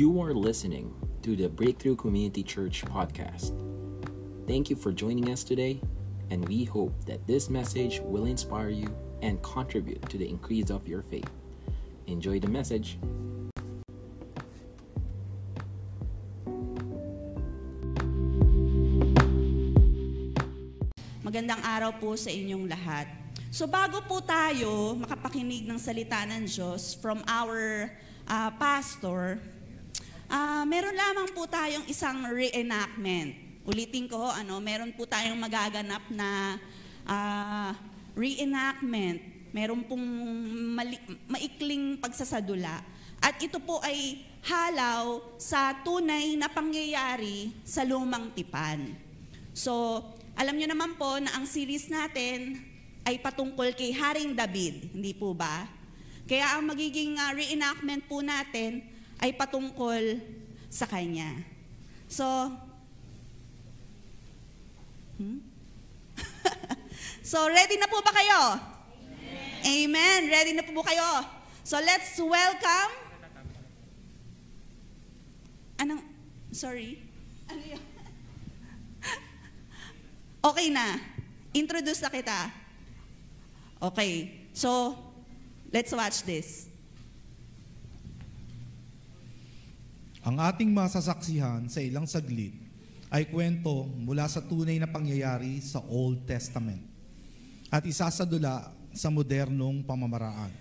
You are listening to the Breakthrough Community Church podcast. Thank you for joining us today, and we hope that this message will inspire you and contribute to the increase of your faith. Enjoy the message. Magandang araw po sa inyong lahat. So bago po tayo makapakinig ng salita ng Diyos from our uh, pastor, uh, meron lamang po tayong isang reenactment. Ulitin ko, ano, meron po tayong magaganap na uh, reenactment. Meron pong mali- maikling pagsasadula. At ito po ay halaw sa tunay na pangyayari sa lumang tipan. So, alam nyo naman po na ang series natin ay patungkol kay Haring David, hindi po ba? Kaya ang magiging uh, reenactment po natin ay patungkol sa kanya. So, hmm? so ready na po ba kayo? Amen. Amen. Ready na po ba kayo? So let's welcome. Anong, sorry? Ano yun? Okay na. Introduce na kita. Okay. So, let's watch this. Ang ating masasaksihan sa ilang saglit ay kwento mula sa tunay na pangyayari sa Old Testament at isasadula sa modernong pamamaraan.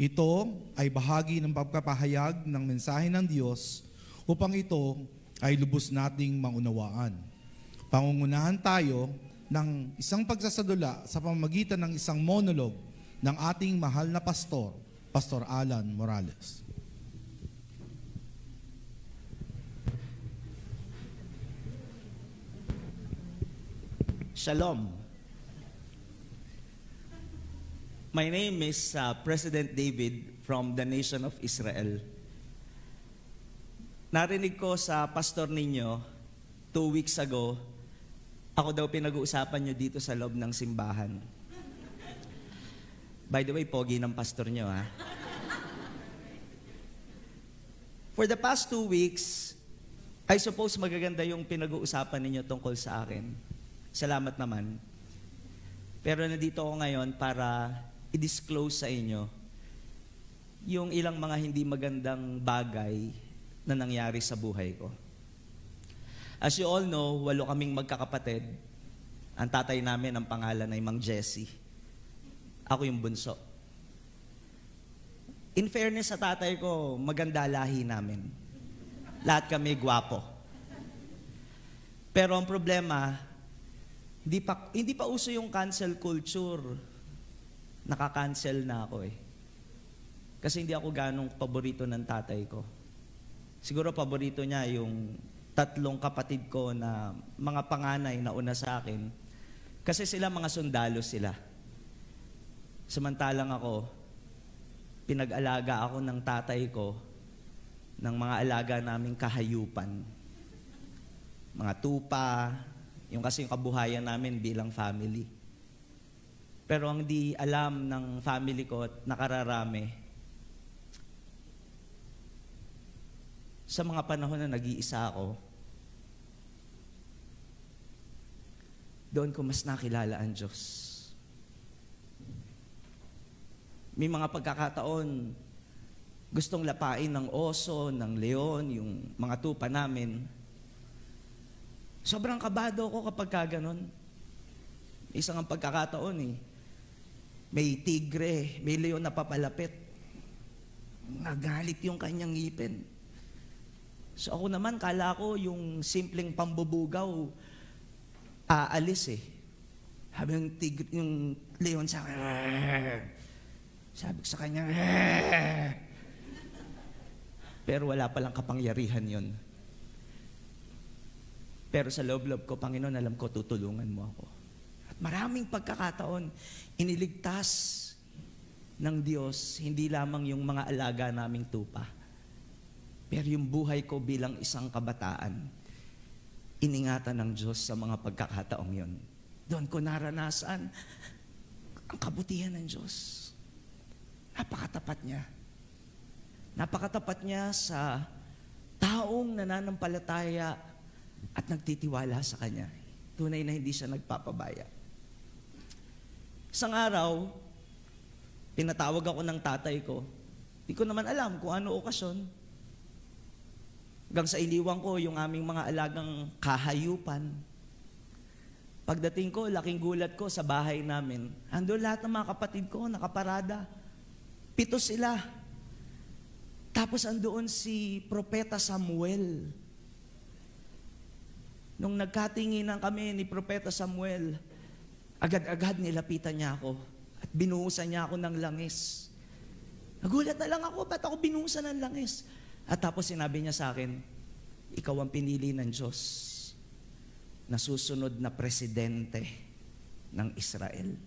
Ito ay bahagi ng pagkapahayag ng mensahe ng Diyos upang ito ay lubos nating maunawaan. Pangungunahan tayo ng isang pagsasadula sa pamamagitan ng isang monolog ng ating mahal na pastor, Pastor Alan Morales. Shalom. My name is uh, President David from the nation of Israel. Narinig ko sa pastor ninyo two weeks ago, ako daw pinag-uusapan nyo dito sa loob ng simbahan. By the way, pogi ng pastor nyo ha. For the past two weeks, I suppose magaganda yung pinag-uusapan ninyo tungkol sa akin. Salamat naman. Pero nandito ako ngayon para i-disclose sa inyo yung ilang mga hindi magandang bagay na nangyari sa buhay ko. As you all know, walo kaming magkakapatid. Ang tatay namin, ang pangalan ay Mang Jesse. Ako yung bunso. In fairness sa tatay ko, maganda lahi namin. Lahat kami gwapo. Pero ang problema, hindi pa, hindi pa uso yung cancel culture. Nakaka-cancel na ako eh. Kasi hindi ako ganong paborito ng tatay ko. Siguro paborito niya yung tatlong kapatid ko na mga panganay na una sa akin. Kasi sila mga sundalo sila. Samantalang ako, pinag-alaga ako ng tatay ko ng mga alaga naming kahayupan. Mga tupa, yung kasi yung kabuhayan namin bilang family. Pero ang di alam ng family ko at nakararami, sa mga panahon na nag-iisa ako, doon ko mas nakilala ang Diyos. May mga pagkakataon, gustong lapain ng oso, ng leon, yung mga tupa namin. Sobrang kabado ako kapag ka ganun. Isang ang pagkakataon eh. May tigre, may leon na papalapit. Nagalit yung kanyang ngipin. So ako naman, kala ko yung simpleng pambubugaw, aalis eh. Sabi yung, tigre, yung leon sa akin, sabi ko sa kanya, pero wala palang kapangyarihan yon. Pero sa loob-loob ko, Panginoon, alam ko, tutulungan mo ako. At maraming pagkakataon, iniligtas ng Diyos, hindi lamang yung mga alaga naming tupa, pero yung buhay ko bilang isang kabataan, iningatan ng Diyos sa mga pagkakataong yon. Doon ko naranasan ang kabutihan ng Diyos. Napakatapat niya. Napakatapat niya sa taong nananampalataya at nagtitiwala sa Kanya. Tunay na hindi siya nagpapabaya. Isang araw, pinatawag ako ng tatay ko. Hindi ko naman alam kung ano okasyon. Hanggang sa iliwang ko yung aming mga alagang kahayupan. Pagdating ko, laking gulat ko sa bahay namin. Ando lahat ng mga kapatid ko, nakaparada. Pito sila. Tapos andoon si Propeta Samuel. Nung nagkatinginan kami ni Propeta Samuel, agad-agad nilapitan niya ako at binuhusan niya ako ng langis. Nagulat na lang ako, ba't ako binuhusan ng langis? At tapos sinabi niya sa akin, ikaw ang pinili ng Diyos na susunod na presidente ng Israel.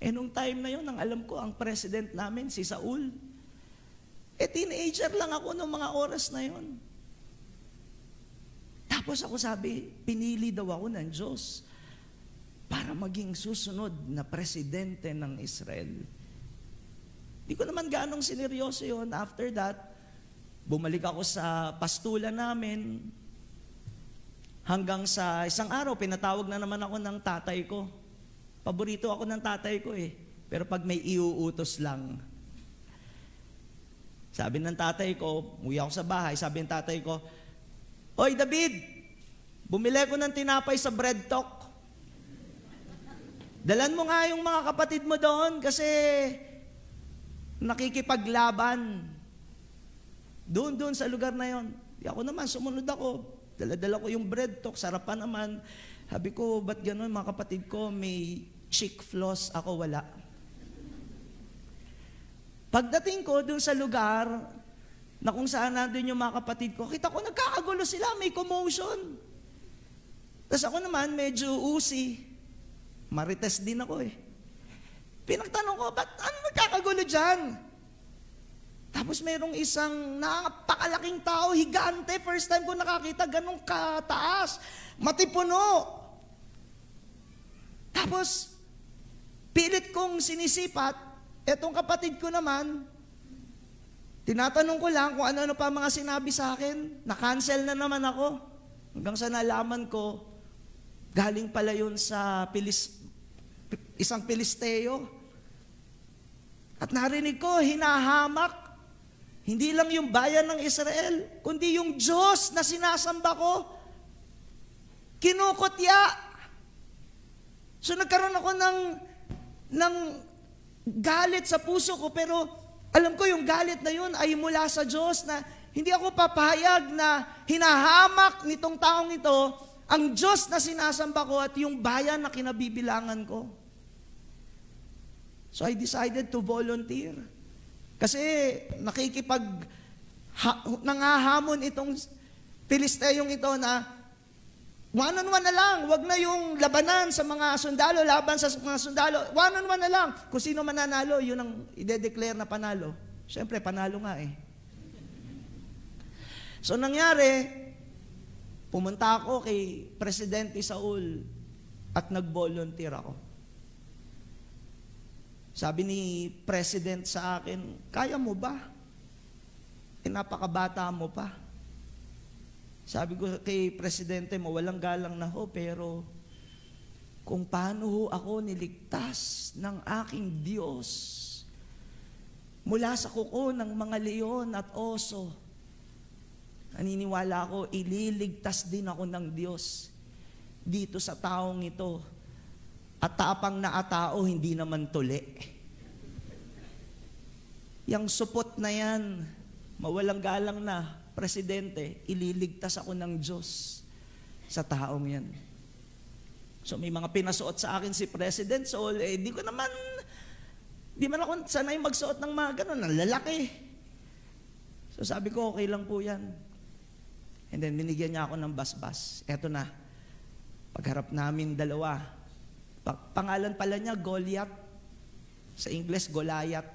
Eh nung time na yun, ang alam ko, ang president namin, si Saul. Eh teenager lang ako nung mga oras na yun. Tapos ako sabi, pinili daw ako ng Diyos para maging susunod na presidente ng Israel. Di ko naman ganong sineryoso yun. After that, bumalik ako sa pastula namin, Hanggang sa isang araw, pinatawag na naman ako ng tatay ko. Paborito ako ng tatay ko eh. Pero pag may iuutos lang. Sabi ng tatay ko, umuwi ako sa bahay, sabi ng tatay ko, Oy David, bumili ko ng tinapay sa bread talk. Dalan mo nga yung mga kapatid mo doon kasi nakikipaglaban. Doon, doon sa lugar na yon. Di ako naman, sumunod ako. Dala-dala ko yung bread talk, sarapan naman. Sabi ko, ba't gano'n mga kapatid ko, may chick floss, ako wala. Pagdating ko dun sa lugar na kung saan nandun yung mga kapatid ko, kita ko nagkakagulo sila, may commotion. Tapos ako naman, medyo usi. Marites din ako eh. Pinagtanong ko, ba't ano nagkakagulo dyan? Tapos merong isang napakalaking tao, higante, first time ko nakakita, ganong kataas, matipuno. Tapos, pilit kong sinisipat, etong kapatid ko naman, tinatanong ko lang kung ano-ano pa mga sinabi sa akin, na-cancel na naman ako. Hanggang sa nalaman ko, galing pala yun sa Pilis, isang Pilisteo. At narinig ko, hinahamak hindi lang yung bayan ng Israel, kundi yung Diyos na sinasamba ko. Kinukutya. So nagkaroon ako ng, ng galit sa puso ko, pero alam ko yung galit na yun ay mula sa Diyos na hindi ako papayag na hinahamak nitong taong ito ang Diyos na sinasamba ko at yung bayan na kinabibilangan ko. So I decided to volunteer. Kasi nakikipag ha, nangahamon itong Pilisteyong ito na one-on-one na lang, wag na yung labanan sa mga sundalo, laban sa mga sundalo, one-on-one na lang. Kung sino mananalo, yun ang ide-declare na panalo. Siyempre, panalo nga eh. So nangyari, pumunta ako kay Presidente Saul at nag-volunteer ako. Sabi ni President sa akin, kaya mo ba? E napakabata mo pa. Sabi ko kay Presidente mo, walang galang na ho, pero kung paano ho ako niligtas ng aking Diyos mula sa kuko ng mga leon at oso, naniniwala ako, ililigtas din ako ng Diyos dito sa taong ito at tapang na atao, hindi naman tuli. Yang supot na yan, mawalang galang na, presidente, ililigtas ako ng Diyos sa taong yan. So may mga pinasuot sa akin si President Saul, eh di ko naman, di man ako sanay magsuot ng mga ganun, ang lalaki. So sabi ko, okay lang po yan. And then binigyan niya ako ng basbas. Eto na, pagharap namin dalawa, Pangalan pala niya, Goliath. Sa English, Goliath.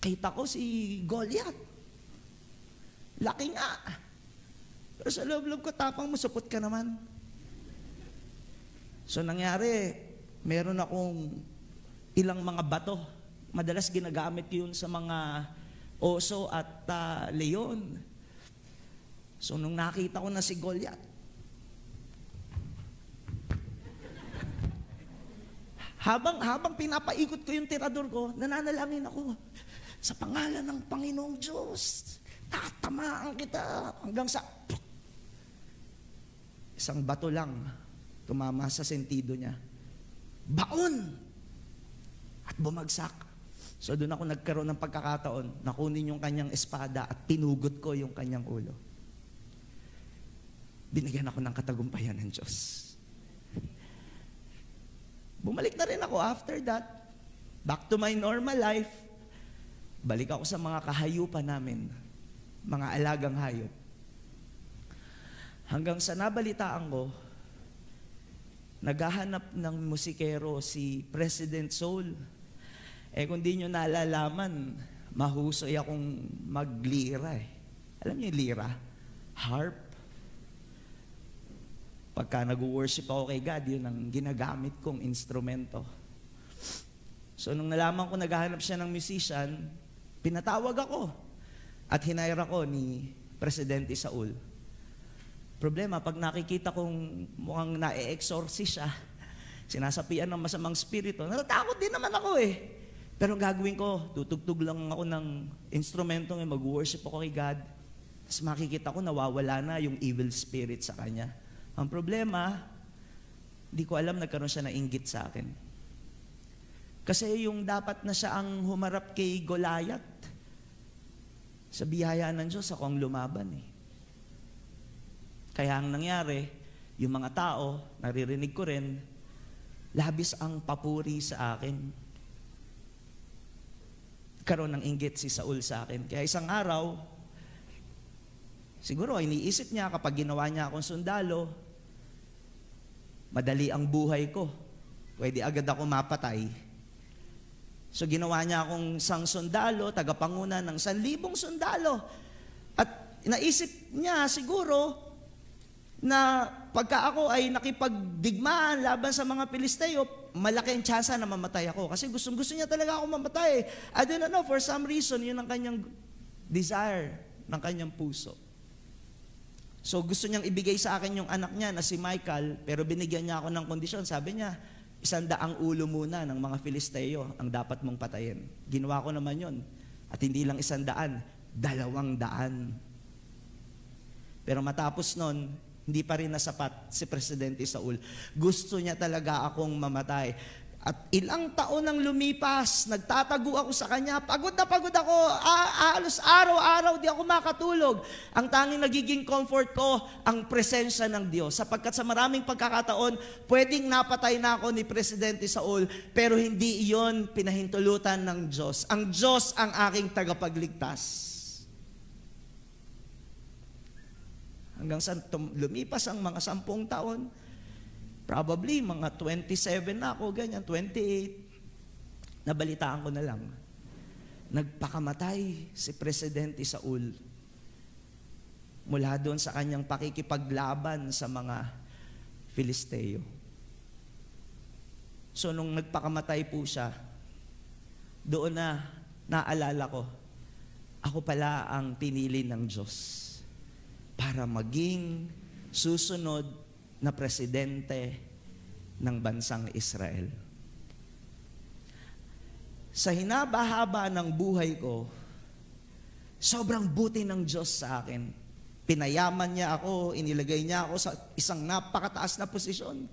Kita ko si Goliath. Laki nga. Pero sa loob-loob ko, tapang mo, supot ka naman. So nangyari, meron akong ilang mga bato. Madalas ginagamit yun sa mga oso at uh, leon. So nung nakita ko na si Goliath, habang habang pinapaikot ko yung tirador ko, nananalangin ako sa pangalan ng Panginoong Diyos. Tatamaan kita hanggang sa isang bato lang tumama sa sentido niya. Baon! At bumagsak. So doon ako nagkaroon ng pagkakataon, nakunin yung kanyang espada at pinugot ko yung kanyang ulo. Binigyan ako ng katagumpayan ng Diyos. Bumalik na rin ako after that. Back to my normal life. Balik ako sa mga kahayupan namin. Mga alagang hayop. Hanggang sa nabalitaan ko, naghahanap ng musikero si President Soul. Eh kung di nyo nalalaman, mahusoy akong maglira eh. Alam niyo yung lira? Harp. Pagka nag-worship ako kay God, yun ang ginagamit kong instrumento. So nung nalaman ko naghahanap siya ng musician, pinatawag ako at hinire ako ni Presidente Saul. Problema, pag nakikita kong mukhang na-exorcist siya, sinasapian ng masamang spirito, natatakot din naman ako eh. Pero gagawin ko, tutugtog lang ako ng instrumento ng mag-worship ako kay God. Tapos makikita ko nawawala na yung evil spirit sa kanya. Ang problema, di ko alam nagkaroon siya ng inggit sa akin. Kasi yung dapat na siya ang humarap kay Goliath, sa biyaya ng Diyos, ako ang lumaban eh. Kaya ang nangyari, yung mga tao, naririnig ko rin, labis ang papuri sa akin. Karoon ng inggit si Saul sa akin. Kaya isang araw, siguro iniisip niya kapag ginawa niya akong sundalo, madali ang buhay ko. Pwede agad ako mapatay. So ginawa niya akong isang sundalo, tagapanguna ng sanlibong sundalo. At naisip niya siguro na pagka ako ay nakipagdigmaan laban sa mga Pilisteo, malaki ang tsansa na mamatay ako. Kasi gustong gusto niya talaga ako mamatay. I don't know, for some reason, yun ang kanyang desire ng kanyang puso. So gusto niyang ibigay sa akin yung anak niya na si Michael, pero binigyan niya ako ng kondisyon. Sabi niya, isang daang ulo muna ng mga Filisteo ang dapat mong patayin. Ginawa ko naman yon. At hindi lang isang daan, dalawang daan. Pero matapos nun, hindi pa rin nasapat si Presidente Saul. Gusto niya talaga akong mamatay. At ilang taon nang lumipas, nagtatago ako sa kanya, pagod na pagod ako, alos araw-araw di ako makatulog. Ang tanging nagiging comfort ko, ang presensya ng Diyos. Sapagkat sa maraming pagkakataon, pwedeng napatay na ako ni Presidente Saul, pero hindi iyon pinahintulutan ng Diyos. Ang Diyos ang aking tagapagligtas. Hanggang sa lumipas ang mga sampung taon, probably mga 27 na ako, ganyan, 28. Nabalitaan ko na lang. Nagpakamatay si Presidente Saul mula doon sa kanyang pakikipaglaban sa mga Filisteo. So nung nagpakamatay po siya, doon na naalala ko, ako pala ang pinili ng Diyos para maging susunod na presidente ng bansang Israel. Sa hinaba-haba ng buhay ko, sobrang buti ng Diyos sa akin. Pinayaman niya ako, inilagay niya ako sa isang napakataas na posisyon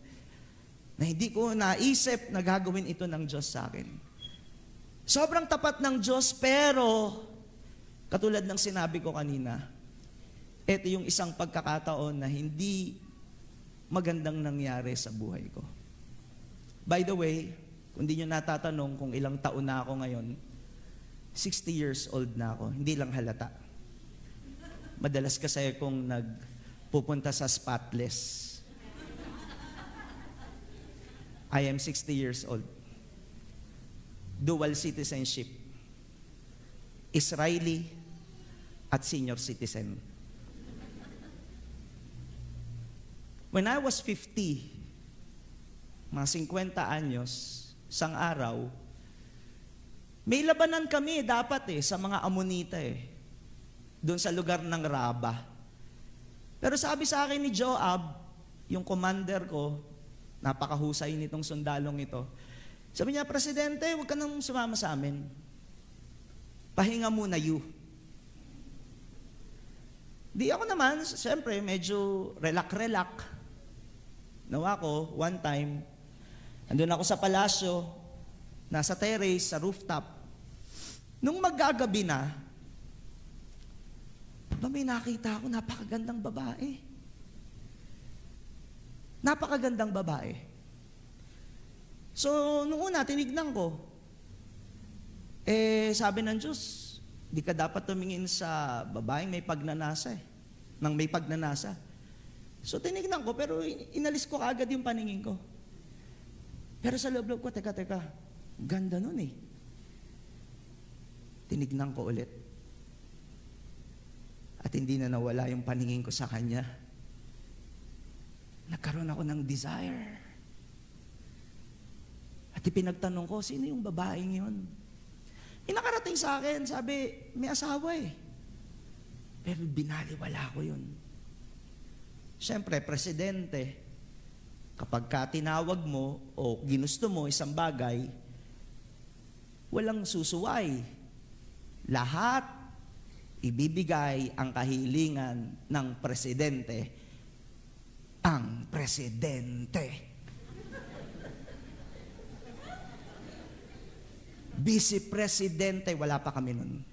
na hindi ko naisip na gagawin ito ng Diyos sa akin. Sobrang tapat ng Diyos, pero katulad ng sinabi ko kanina, ito yung isang pagkakataon na hindi magandang nangyari sa buhay ko. By the way, kung di nyo natatanong kung ilang taon na ako ngayon, 60 years old na ako, hindi lang halata. Madalas kasi kung nagpupunta sa spotless. I am 60 years old. Dual citizenship. Israeli at senior citizen. When I was 50, mga 50 anyos, isang araw, may labanan kami dapat eh sa mga Amonita eh. Doon sa lugar ng Raba. Pero sabi sa akin ni Joab, yung commander ko, napakahusay nitong sundalong ito. Sabi niya, Presidente, huwag ka nang sumama sa amin. Pahinga muna you. Di ako naman, siyempre, medyo relax-relax. Nawa ko, one time, andun ako sa palasyo, nasa terrace, sa rooftop. Nung magagabi na, ba may nakita ako, napakagandang babae. Napakagandang babae. So, nung una, tinignan ko. Eh, sabi ng Diyos, di ka dapat tumingin sa babaeng may pagnanasa eh. Nang may pagnanasa. So, tinignan ko, pero inalis ko agad yung paningin ko. Pero sa loob-loob ko, teka, teka, ganda nun eh. Tinignan ko ulit. At hindi na nawala yung paningin ko sa kanya nagkaroon ako ng desire. At ipinagtanong ko, sino yung babaeng yun? Inakarating sa akin, sabi, may asawa eh. Pero binaliwala ko yun. Siyempre, presidente, kapag ka tinawag mo o ginusto mo isang bagay, walang susuway. Lahat ibibigay ang kahilingan ng presidente ang presidente. Vice Presidente, wala pa kami nun.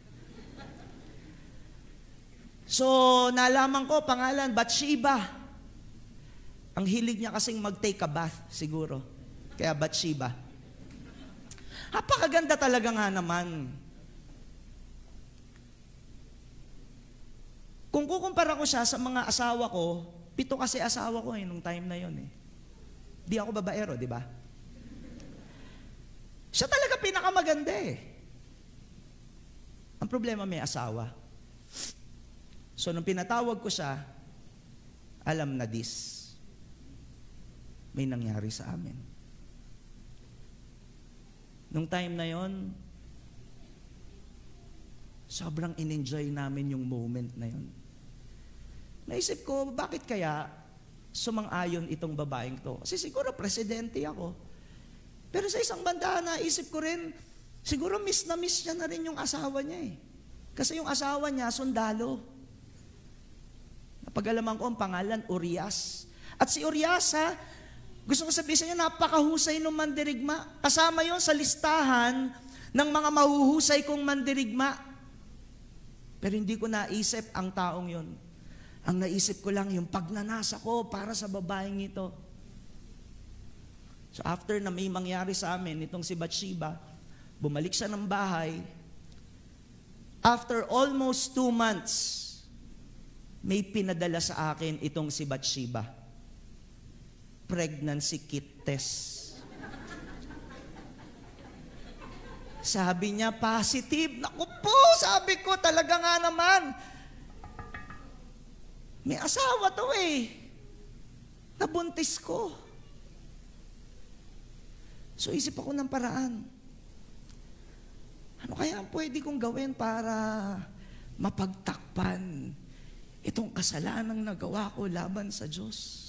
So, nalaman ko, pangalan, Bathsheba. Ang hilig niya kasing mag-take a bath, siguro. Kaya Bathsheba. Napakaganda talaga nga naman. Kung kukumpara ko siya sa mga asawa ko, Pito kasi asawa ko eh, nung time na yon eh. Di ako babaero, di ba? Siya talaga pinakamaganda eh. Ang problema may asawa. So nung pinatawag ko siya, alam na this. May nangyari sa amin. Nung time na yon, sobrang in-enjoy namin yung moment na yon. Naisip ko, bakit kaya sumang-ayon itong babaeng to? Kasi siguro presidente ako. Pero sa isang banda, naisip ko rin, siguro miss na miss niya na rin yung asawa niya eh. Kasi yung asawa niya, sundalo. Napagalaman ko ang pangalan, Urias. At si Urias, ha, gusto ko sabihin sa inyo, napakahusay ng mandirigma. Kasama yon sa listahan ng mga mahuhusay kong mandirigma. Pero hindi ko naisip ang taong yon. Ang naisip ko lang yung pagnanasa ko para sa babaeng ito. So after na may mangyari sa amin, itong si Bathsheba, bumalik siya ng bahay. After almost two months, may pinadala sa akin itong si Bathsheba. Pregnancy kit test. Sabi niya, positive. Naku po, sabi ko, talaga nga naman. May asawa to eh. Nabuntis ko. So isip ako ng paraan. Ano kaya ang pwede kong gawin para mapagtakpan itong kasalanang nagawa ko laban sa Diyos?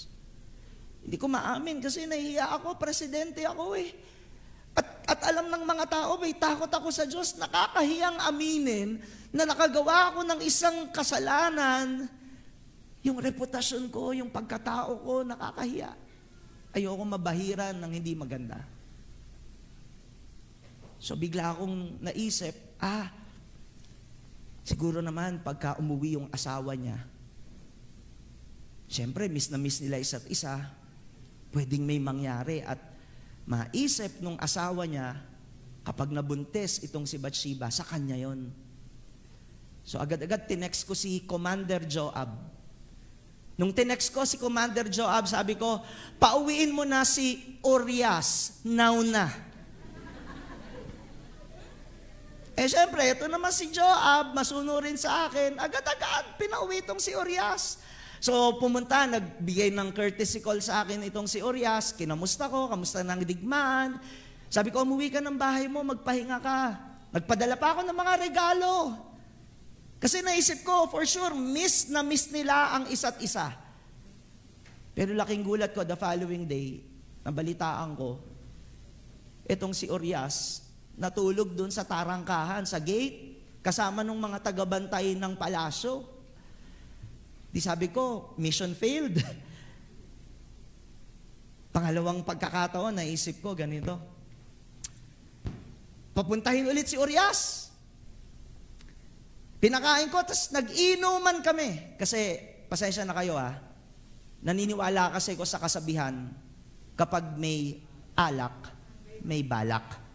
Hindi ko maamin kasi nahihiya ako, presidente ako eh. At, at alam ng mga tao, may takot ako sa Diyos. Nakakahiyang aminin na nakagawa ako ng isang kasalanan yung reputasyon ko, yung pagkatao ko, nakakahiya. Ayoko mabahiran ng hindi maganda. So bigla akong naisip, ah, siguro naman pagka umuwi yung asawa niya, Siyempre, miss na miss nila isa't isa, pwedeng may mangyari at maisip nung asawa niya, kapag nabuntis itong si Bathsheba, sa kanya yon. So agad-agad tinext ko si Commander Joab, Nung tinext ko si Commander Joab, sabi ko, pauwiin mo na si Urias, now na. Eh syempre, ito naman si Joab, masunurin sa akin, agad-agad, pinauwi itong si Urias. So pumunta, nagbigay ng courtesy call sa akin itong si Urias, kinamusta ko, kamusta ng digmaan. Sabi ko, umuwi ka ng bahay mo, magpahinga ka. Nagpadala pa ako ng mga regalo. Kasi naisip ko, for sure, miss na miss nila ang isa't isa. Pero laking gulat ko, the following day, nabalitaan ko, itong si Urias, natulog dun sa tarangkahan, sa gate, kasama ng mga tagabantay ng palasyo. Di sabi ko, mission failed. Pangalawang pagkakataon, naisip ko, ganito. Papuntahin ulit si Urias. Pinakain ko, tapos nag-inuman kami. Kasi, pasensya na kayo ha, naniniwala kasi ko sa kasabihan, kapag may alak, may balak.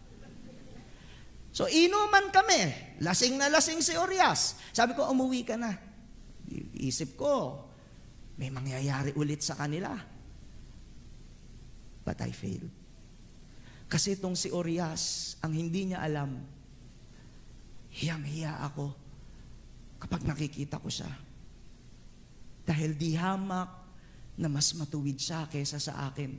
So, inuman kami. Lasing na lasing si Urias. Sabi ko, umuwi ka na. Isip ko, may mangyayari ulit sa kanila. But I failed. Kasi itong si Urias, ang hindi niya alam, hiyang-hiya ako kapag nakikita ko siya. Dahil di hamak na mas matuwid siya kaysa sa akin.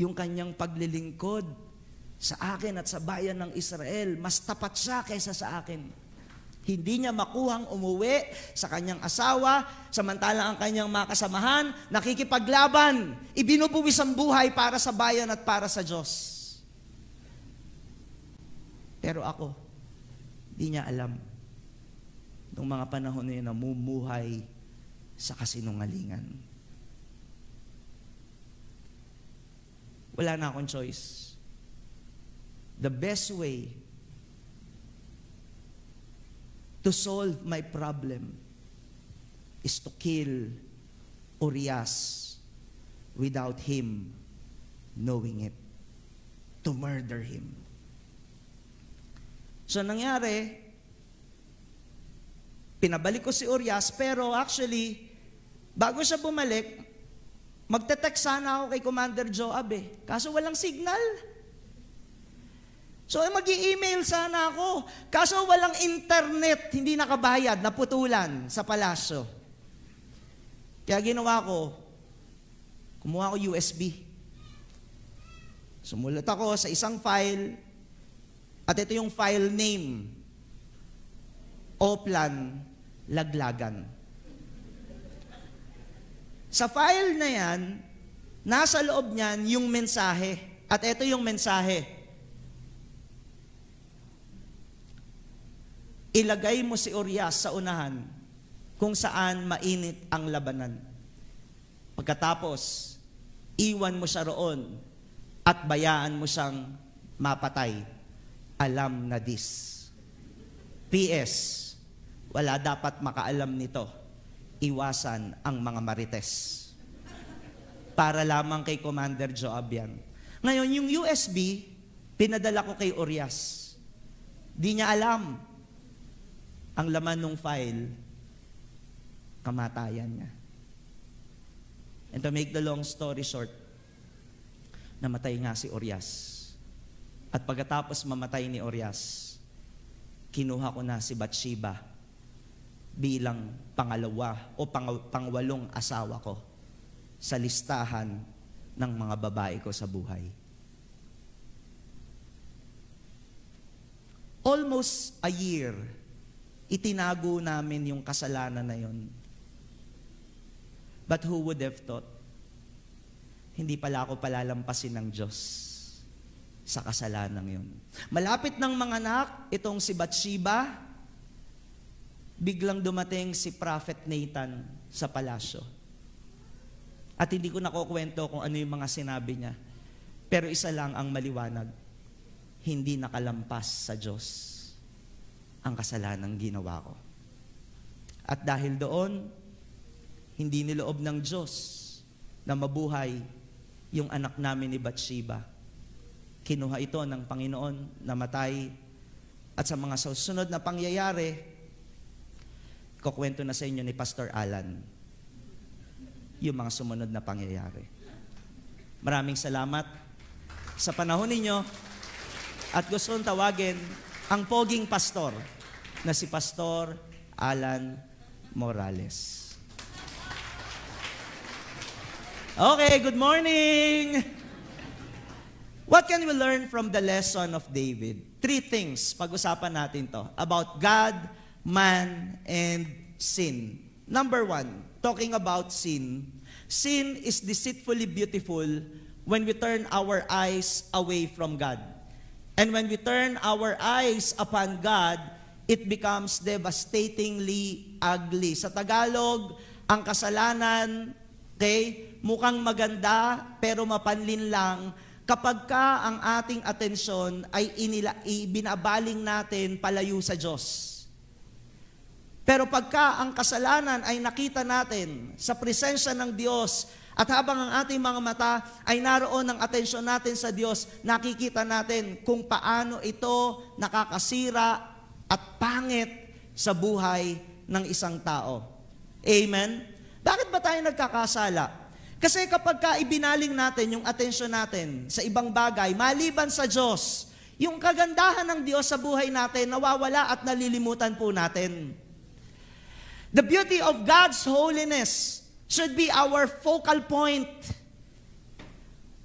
Yung kanyang paglilingkod sa akin at sa bayan ng Israel, mas tapat siya kaysa sa akin. Hindi niya makuhang umuwi sa kanyang asawa, samantalang ang kanyang mga kasamahan, nakikipaglaban, ibinubuwis ang buhay para sa bayan at para sa Diyos. Pero ako, di niya alam nung mga panahon na yun, namumuhay sa kasinungalingan. Wala na akong choice. The best way to solve my problem is to kill Urias without him knowing it. To murder him. So nangyari, Pinabalik ko si Urias, pero actually, bago siya bumalik, magte-text sana ako kay Commander Joab eh. Kaso walang signal. So mag email sana ako. Kaso walang internet, hindi nakabayad, naputulan sa palasyo. Kaya ginawa ko, kumuha ko USB. Sumulat ako sa isang file, at ito yung file name. Oplan laglagan. Sa file na yan, nasa loob niyan yung mensahe. At ito yung mensahe. Ilagay mo si Urias sa unahan kung saan mainit ang labanan. Pagkatapos, iwan mo siya roon at bayaan mo siyang mapatay. Alam na this. P.S wala dapat makaalam nito. Iwasan ang mga marites. Para lamang kay Commander Joab yan. Ngayon, yung USB, pinadala ko kay Urias. Di niya alam ang laman ng file, kamatayan niya. And to make the long story short, namatay nga si Urias. At pagkatapos mamatay ni Urias, kinuha ko na si Bathsheba bilang pangalawa o pang, pangwalong asawa ko sa listahan ng mga babae ko sa buhay. Almost a year, itinago namin yung kasalanan na yon. But who would have thought? Hindi pala ako palalampasin ng Diyos sa kasalanan yon. Malapit ng mga anak, itong si Bathsheba, biglang dumating si Prophet Nathan sa palasyo. At hindi ko nakukwento kung ano yung mga sinabi niya. Pero isa lang ang maliwanag. Hindi nakalampas sa Diyos ang kasalanang ginawa ko. At dahil doon, hindi niloob ng Diyos na mabuhay yung anak namin ni Bathsheba. Kinuha ito ng Panginoon, namatay. At sa mga susunod na pangyayari, kukwento na sa inyo ni Pastor Alan yung mga sumunod na pangyayari. Maraming salamat sa panahon ninyo at gusto tawagin ang poging pastor na si Pastor Alan Morales. Okay, good morning! What can we learn from the lesson of David? Three things, pag-usapan natin to, about God man, and sin. Number one, talking about sin. Sin is deceitfully beautiful when we turn our eyes away from God. And when we turn our eyes upon God, it becomes devastatingly ugly. Sa Tagalog, ang kasalanan, okay, mukhang maganda pero mapanlin lang kapag ka ang ating atensyon ay inila, ibinabaling natin palayo sa Diyos. Pero pagka ang kasalanan ay nakita natin sa presensya ng Diyos at habang ang ating mga mata ay naroon ang atensyon natin sa Diyos, nakikita natin kung paano ito nakakasira at pangit sa buhay ng isang tao. Amen? Bakit ba tayo nagkakasala? Kasi kapag ka ibinaling natin yung atensyon natin sa ibang bagay, maliban sa Diyos, yung kagandahan ng Diyos sa buhay natin nawawala at nalilimutan po natin. The beauty of God's holiness should be our focal point.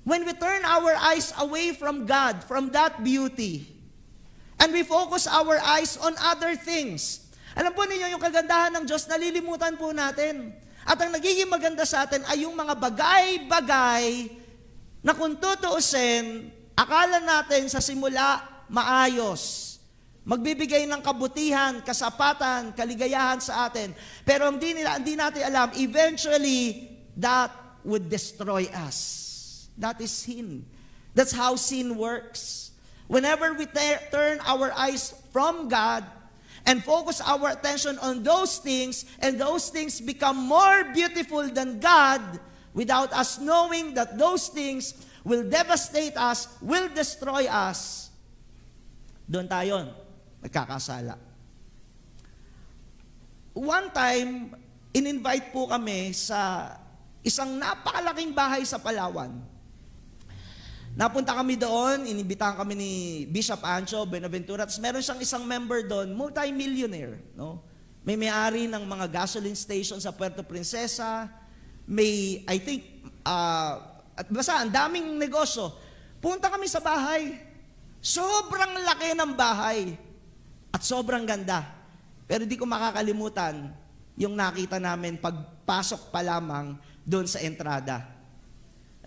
When we turn our eyes away from God, from that beauty, and we focus our eyes on other things, alam po ninyo yung kagandahan ng Diyos, nalilimutan po natin. At ang nagiging maganda sa atin ay yung mga bagay-bagay na kung tutuusin, akala natin sa simula maayos. Magbibigay ng kabutihan, kasapatan, kaligayahan sa atin. Pero hindi, nila, hindi natin alam, eventually, that would destroy us. That is sin. That's how sin works. Whenever we turn our eyes from God and focus our attention on those things, and those things become more beautiful than God, without us knowing that those things will devastate us, will destroy us, doon tayo nagkakasala. One time, in-invite po kami sa isang napakalaking bahay sa Palawan. Napunta kami doon, inibitahan kami ni Bishop Ancho Benaventura. Tapos meron siyang isang member doon, multi-millionaire. No? May may-ari ng mga gasoline station sa Puerto Princesa. May, I think, uh, at basta, ang daming negosyo. Punta kami sa bahay. Sobrang laki ng bahay. At sobrang ganda. Pero di ko makakalimutan yung nakita namin pagpasok pa lamang doon sa entrada.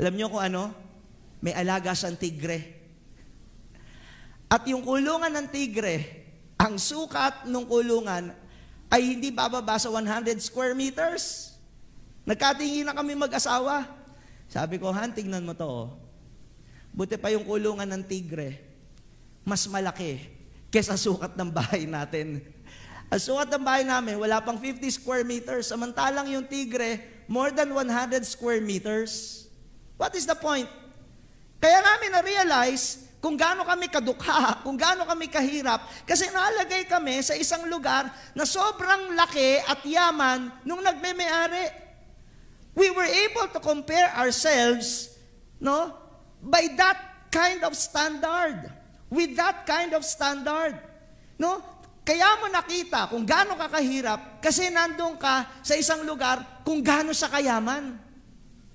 Alam niyo kung ano? May alaga siyang tigre. At yung kulungan ng tigre, ang sukat ng kulungan ay hindi bababa sa 100 square meters. Nagkatingin na kami mag-asawa. Sabi ko, Han, tignan mo to. Oh. Buti pa yung kulungan ng tigre. Mas malaki kesa sukat ng bahay natin. Ang sukat ng bahay namin, wala pang 50 square meters. Samantalang yung tigre, more than 100 square meters. What is the point? Kaya namin na-realize kung gaano kami kadukha, kung gaano kami kahirap, kasi nalagay kami sa isang lugar na sobrang laki at yaman nung nagme-may-ari. We were able to compare ourselves no, by that kind of standard. With that kind of standard. No? Kaya mo nakita kung gaano ka kahirap kasi nandun ka sa isang lugar kung gaano sa kayaman.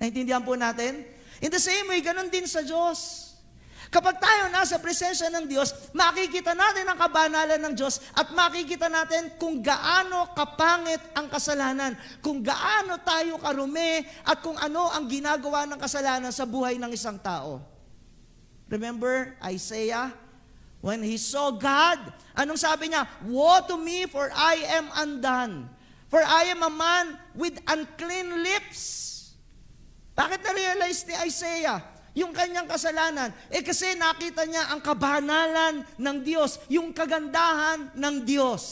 Naintindihan po natin? In the same way, ganun din sa Diyos. Kapag tayo nasa presensya ng Diyos, makikita natin ang kabanalan ng Diyos at makikita natin kung gaano kapangit ang kasalanan, kung gaano tayo karumi at kung ano ang ginagawa ng kasalanan sa buhay ng isang tao. Remember Isaiah? When he saw God, anong sabi niya? Woe to me for I am undone. For I am a man with unclean lips. Bakit na-realize ni Isaiah yung kanyang kasalanan? Eh kasi nakita niya ang kabanalan ng Diyos, yung kagandahan ng Diyos.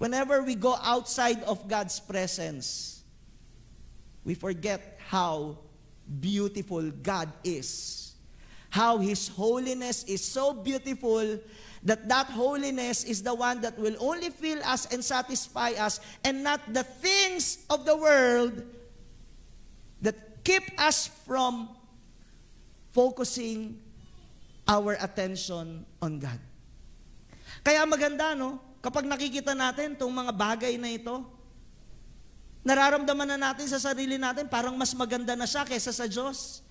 Whenever we go outside of God's presence, we forget how beautiful God is. How His holiness is so beautiful that that holiness is the one that will only fill us and satisfy us and not the things of the world that keep us from focusing our attention on God. Kaya maganda, no? Kapag nakikita natin itong mga bagay na ito, nararamdaman na natin sa sarili natin, parang mas maganda na siya kaysa sa Diyos.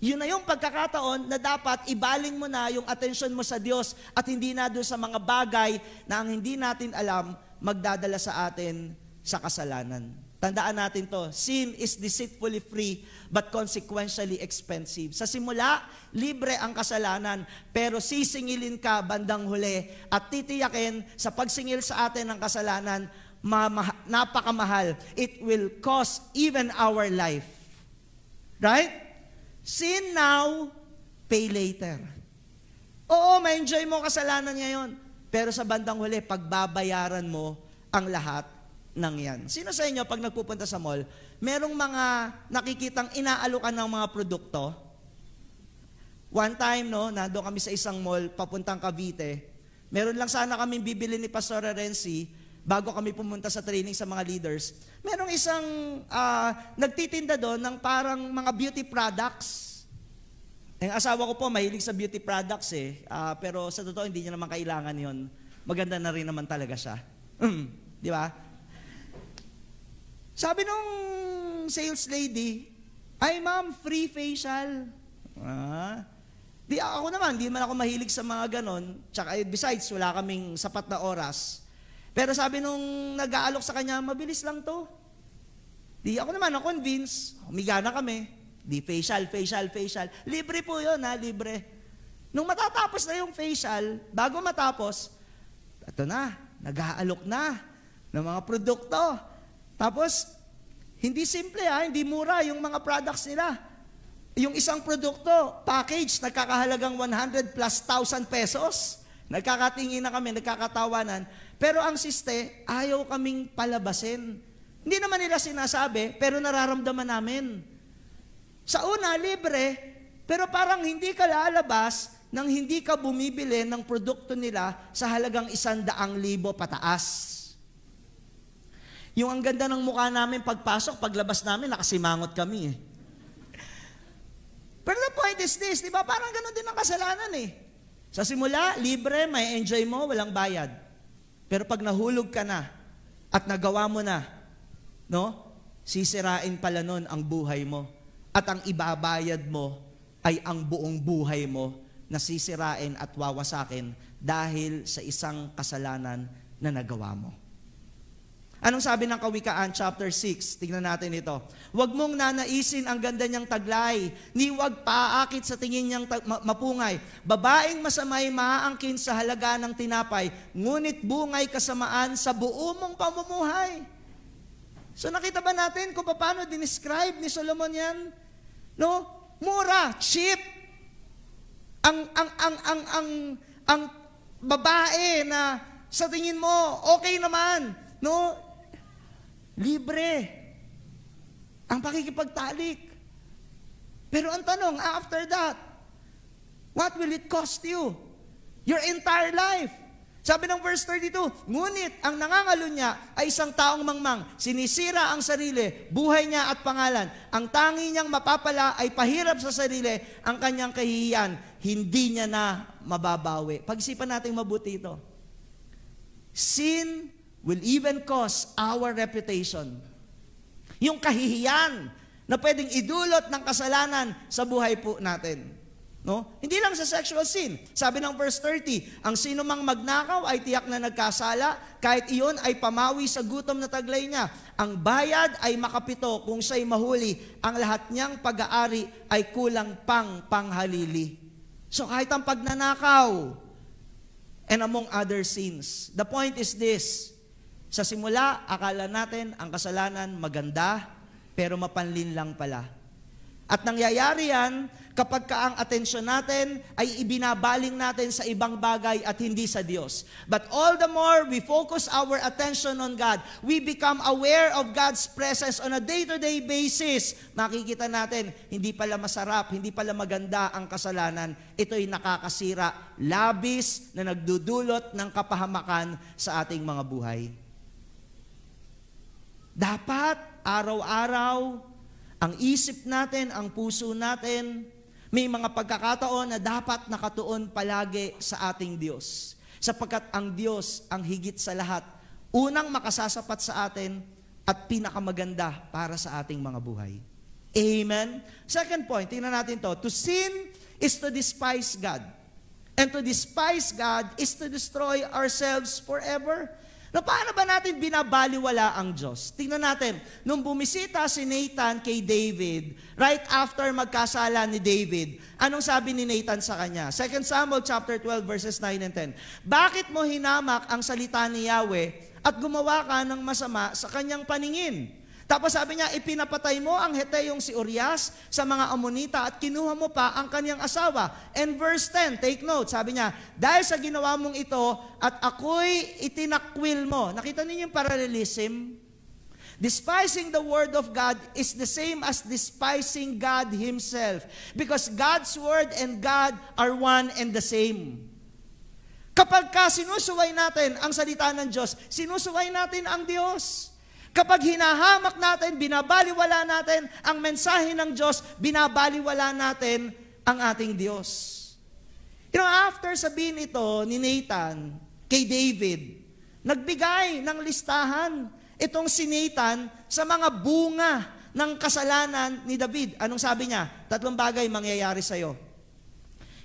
Yun na yung pagkakataon na dapat ibaling mo na yung atensyon mo sa Diyos at hindi na doon sa mga bagay na ang hindi natin alam magdadala sa atin sa kasalanan. Tandaan natin to, sin is deceitfully free but consequentially expensive. Sa simula, libre ang kasalanan, pero sisingilin ka bandang huli at titiyakin sa pagsingil sa atin ng kasalanan, mamah- napakamahal. It will cost even our life. Right? Sin now, pay later. Oo, ma-enjoy mo kasalanan ngayon. Pero sa bandang huli, pagbabayaran mo ang lahat ng yan. Sino sa inyo, pag nagpupunta sa mall, merong mga nakikitang inaalukan ng mga produkto? One time, no, nando kami sa isang mall, papuntang Cavite. Meron lang sana kami bibili ni Pastor Renzi bago kami pumunta sa training sa mga leaders. Merong isang uh, nagtitinda doon ng parang mga beauty products. Ang asawa ko po, mahilig sa beauty products eh. Uh, pero sa totoo, hindi niya naman kailangan yon. Maganda na rin naman talaga siya. Di ba? Sabi nung sales lady, ay ma'am, free facial. Ah, Di ako naman, di man ako mahilig sa mga ganon. Tsaka eh, besides, wala kaming sapat na oras. Pero sabi nung nag-aalok sa kanya, mabilis lang to. Di ako naman na-convince. Humiga na kami. Di facial, facial, facial. Libre po yun ha, libre. Nung matatapos na yung facial, bago matapos, ito na, nag-aalok na ng mga produkto. Tapos, hindi simple ha, hindi mura yung mga products nila. Yung isang produkto, package, nagkakahalagang 100 plus thousand pesos. Nagkakatingin na kami, nagkakatawanan. Pero ang siste, ayaw kaming palabasin. Hindi naman nila sinasabi, pero nararamdaman namin. Sa una, libre, pero parang hindi ka lalabas nang hindi ka bumibili ng produkto nila sa halagang isandaang libo pataas. Yung ang ganda ng mukha namin pagpasok, paglabas namin, nakasimangot kami eh. Pero the point is this, di ba? Parang ganun din ang kasalanan eh. Sa simula, libre, may enjoy mo, walang bayad. Pero pag nahulog ka na at nagawa mo na, no? Sisirain pala nun ang buhay mo. At ang ibabayad mo ay ang buong buhay mo na sisirain at wawasakin dahil sa isang kasalanan na nagawa mo. Anong sabi ng Kawikaan chapter 6? Tingnan natin ito. Huwag mong nanaisin ang ganda niyang taglay, ni huwag paakit sa tingin niyang mapungay. Babaeng masamay maaangkin sa halaga ng tinapay, ngunit bungay kasamaan sa buo mong pamumuhay. So nakita ba natin kung paano dinescribe ni Solomon yan? No? Mura, cheap. Ang ang ang ang ang ang babae na sa tingin mo okay naman, no? Libre. Ang pakikipagtalik. Pero ang tanong, after that, what will it cost you? Your entire life. Sabi ng verse 32, ngunit ang nangangalo niya ay isang taong mangmang, sinisira ang sarili, buhay niya at pangalan. Ang tangi niyang mapapala ay pahirap sa sarili, ang kanyang kahihiyan, hindi niya na mababawi. Pag-isipan natin mabuti ito. Sin will even cost our reputation. Yung kahihiyan na pwedeng idulot ng kasalanan sa buhay po natin. No? Hindi lang sa sexual sin. Sabi ng verse 30, ang sino mang magnakaw ay tiyak na nagkasala, kahit iyon ay pamawi sa gutom na taglay niya. Ang bayad ay makapito kung siya'y mahuli. Ang lahat niyang pag-aari ay kulang pang panghalili. So kahit ang pagnanakaw, and among other sins. The point is this, sa simula, akala natin ang kasalanan maganda, pero mapanlin lang pala. At nangyayari yan kapag ka ang atensyon natin ay ibinabaling natin sa ibang bagay at hindi sa Diyos. But all the more we focus our attention on God, we become aware of God's presence on a day-to-day basis. Makikita natin, hindi pala masarap, hindi pala maganda ang kasalanan. Ito'y nakakasira, labis na nagdudulot ng kapahamakan sa ating mga buhay. Dapat araw-araw ang isip natin, ang puso natin, may mga pagkakataon na dapat nakatuon palagi sa ating Diyos. Sapagkat ang Diyos ang higit sa lahat, unang makasasapat sa atin at pinakamaganda para sa ating mga buhay. Amen? Second point, tingnan natin to. To sin is to despise God. And to despise God is to destroy ourselves forever. Na paano ba natin binabaliwala ang Diyos? Tingnan natin, nung bumisita si Nathan kay David, right after magkasala ni David, anong sabi ni Nathan sa kanya? 2 Samuel chapter 12 verses 9 and 10. Bakit mo hinamak ang salita ni Yahweh at gumawa ka ng masama sa kanyang paningin? Tapos sabi niya, ipinapatay mo ang Heteyong si Urias sa mga Amonita at kinuha mo pa ang kanyang asawa. And verse 10, take note, sabi niya, dahil sa ginawa mong ito at ako'y itinakwil mo. Nakita niyo yung parallelism? Despising the word of God is the same as despising God Himself. Because God's word and God are one and the same. Kapag ka sinusuway natin ang salita ng Diyos, sinusuway natin ang Diyos. Kapag hinahamak natin, binabaliwala natin ang mensahe ng Diyos, binabaliwala natin ang ating Diyos. You know, after sabihin ito ni Nathan kay David, nagbigay ng listahan itong si Nathan sa mga bunga ng kasalanan ni David. Anong sabi niya? Tatlong bagay mangyayari sa'yo.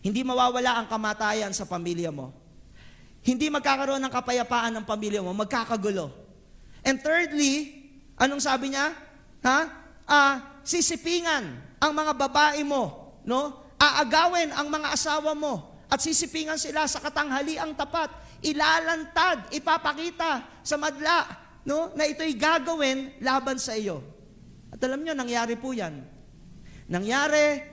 Hindi mawawala ang kamatayan sa pamilya mo. Hindi magkakaroon ng kapayapaan ng pamilya mo, magkakagulo. And thirdly, anong sabi niya? Ha? Ah, sisipingan ang mga babae mo, no? Aagawin ang mga asawa mo at sisipingan sila sa katanghaliang tapat. Ilalantad, ipapakita sa madla, no? Na ito'y gagawin laban sa iyo. At alam niyo, nangyari po 'yan. Nangyari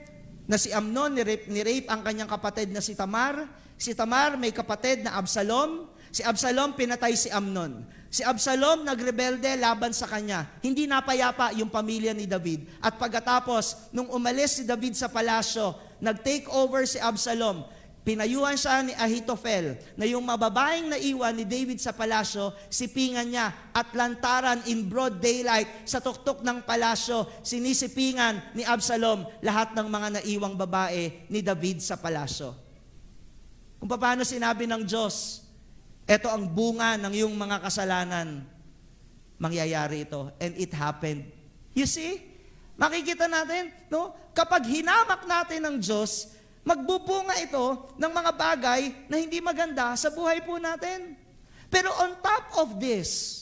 na si Amnon ni-rape, ni-rape ang kanyang kapatid na si Tamar. Si Tamar may kapatid na Absalom. Si Absalom pinatay si Amnon. Si Absalom nagrebelde laban sa kanya. Hindi napayapa yung pamilya ni David. At pagkatapos, nung umalis si David sa palasyo, nag-take over si Absalom. Pinayuhan siya ni Ahitophel na yung mababaeng naiwan ni David sa palasyo, sipingan niya at lantaran in broad daylight sa tuktok ng palasyo, sinisipingan ni Absalom lahat ng mga naiwang babae ni David sa palasyo. Kung paano sinabi ng Diyos, ito ang bunga ng iyong mga kasalanan. Mangyayari ito. And it happened. You see? Makikita natin, no? Kapag hinamak natin ng Diyos, magbubunga ito ng mga bagay na hindi maganda sa buhay po natin. Pero on top of this,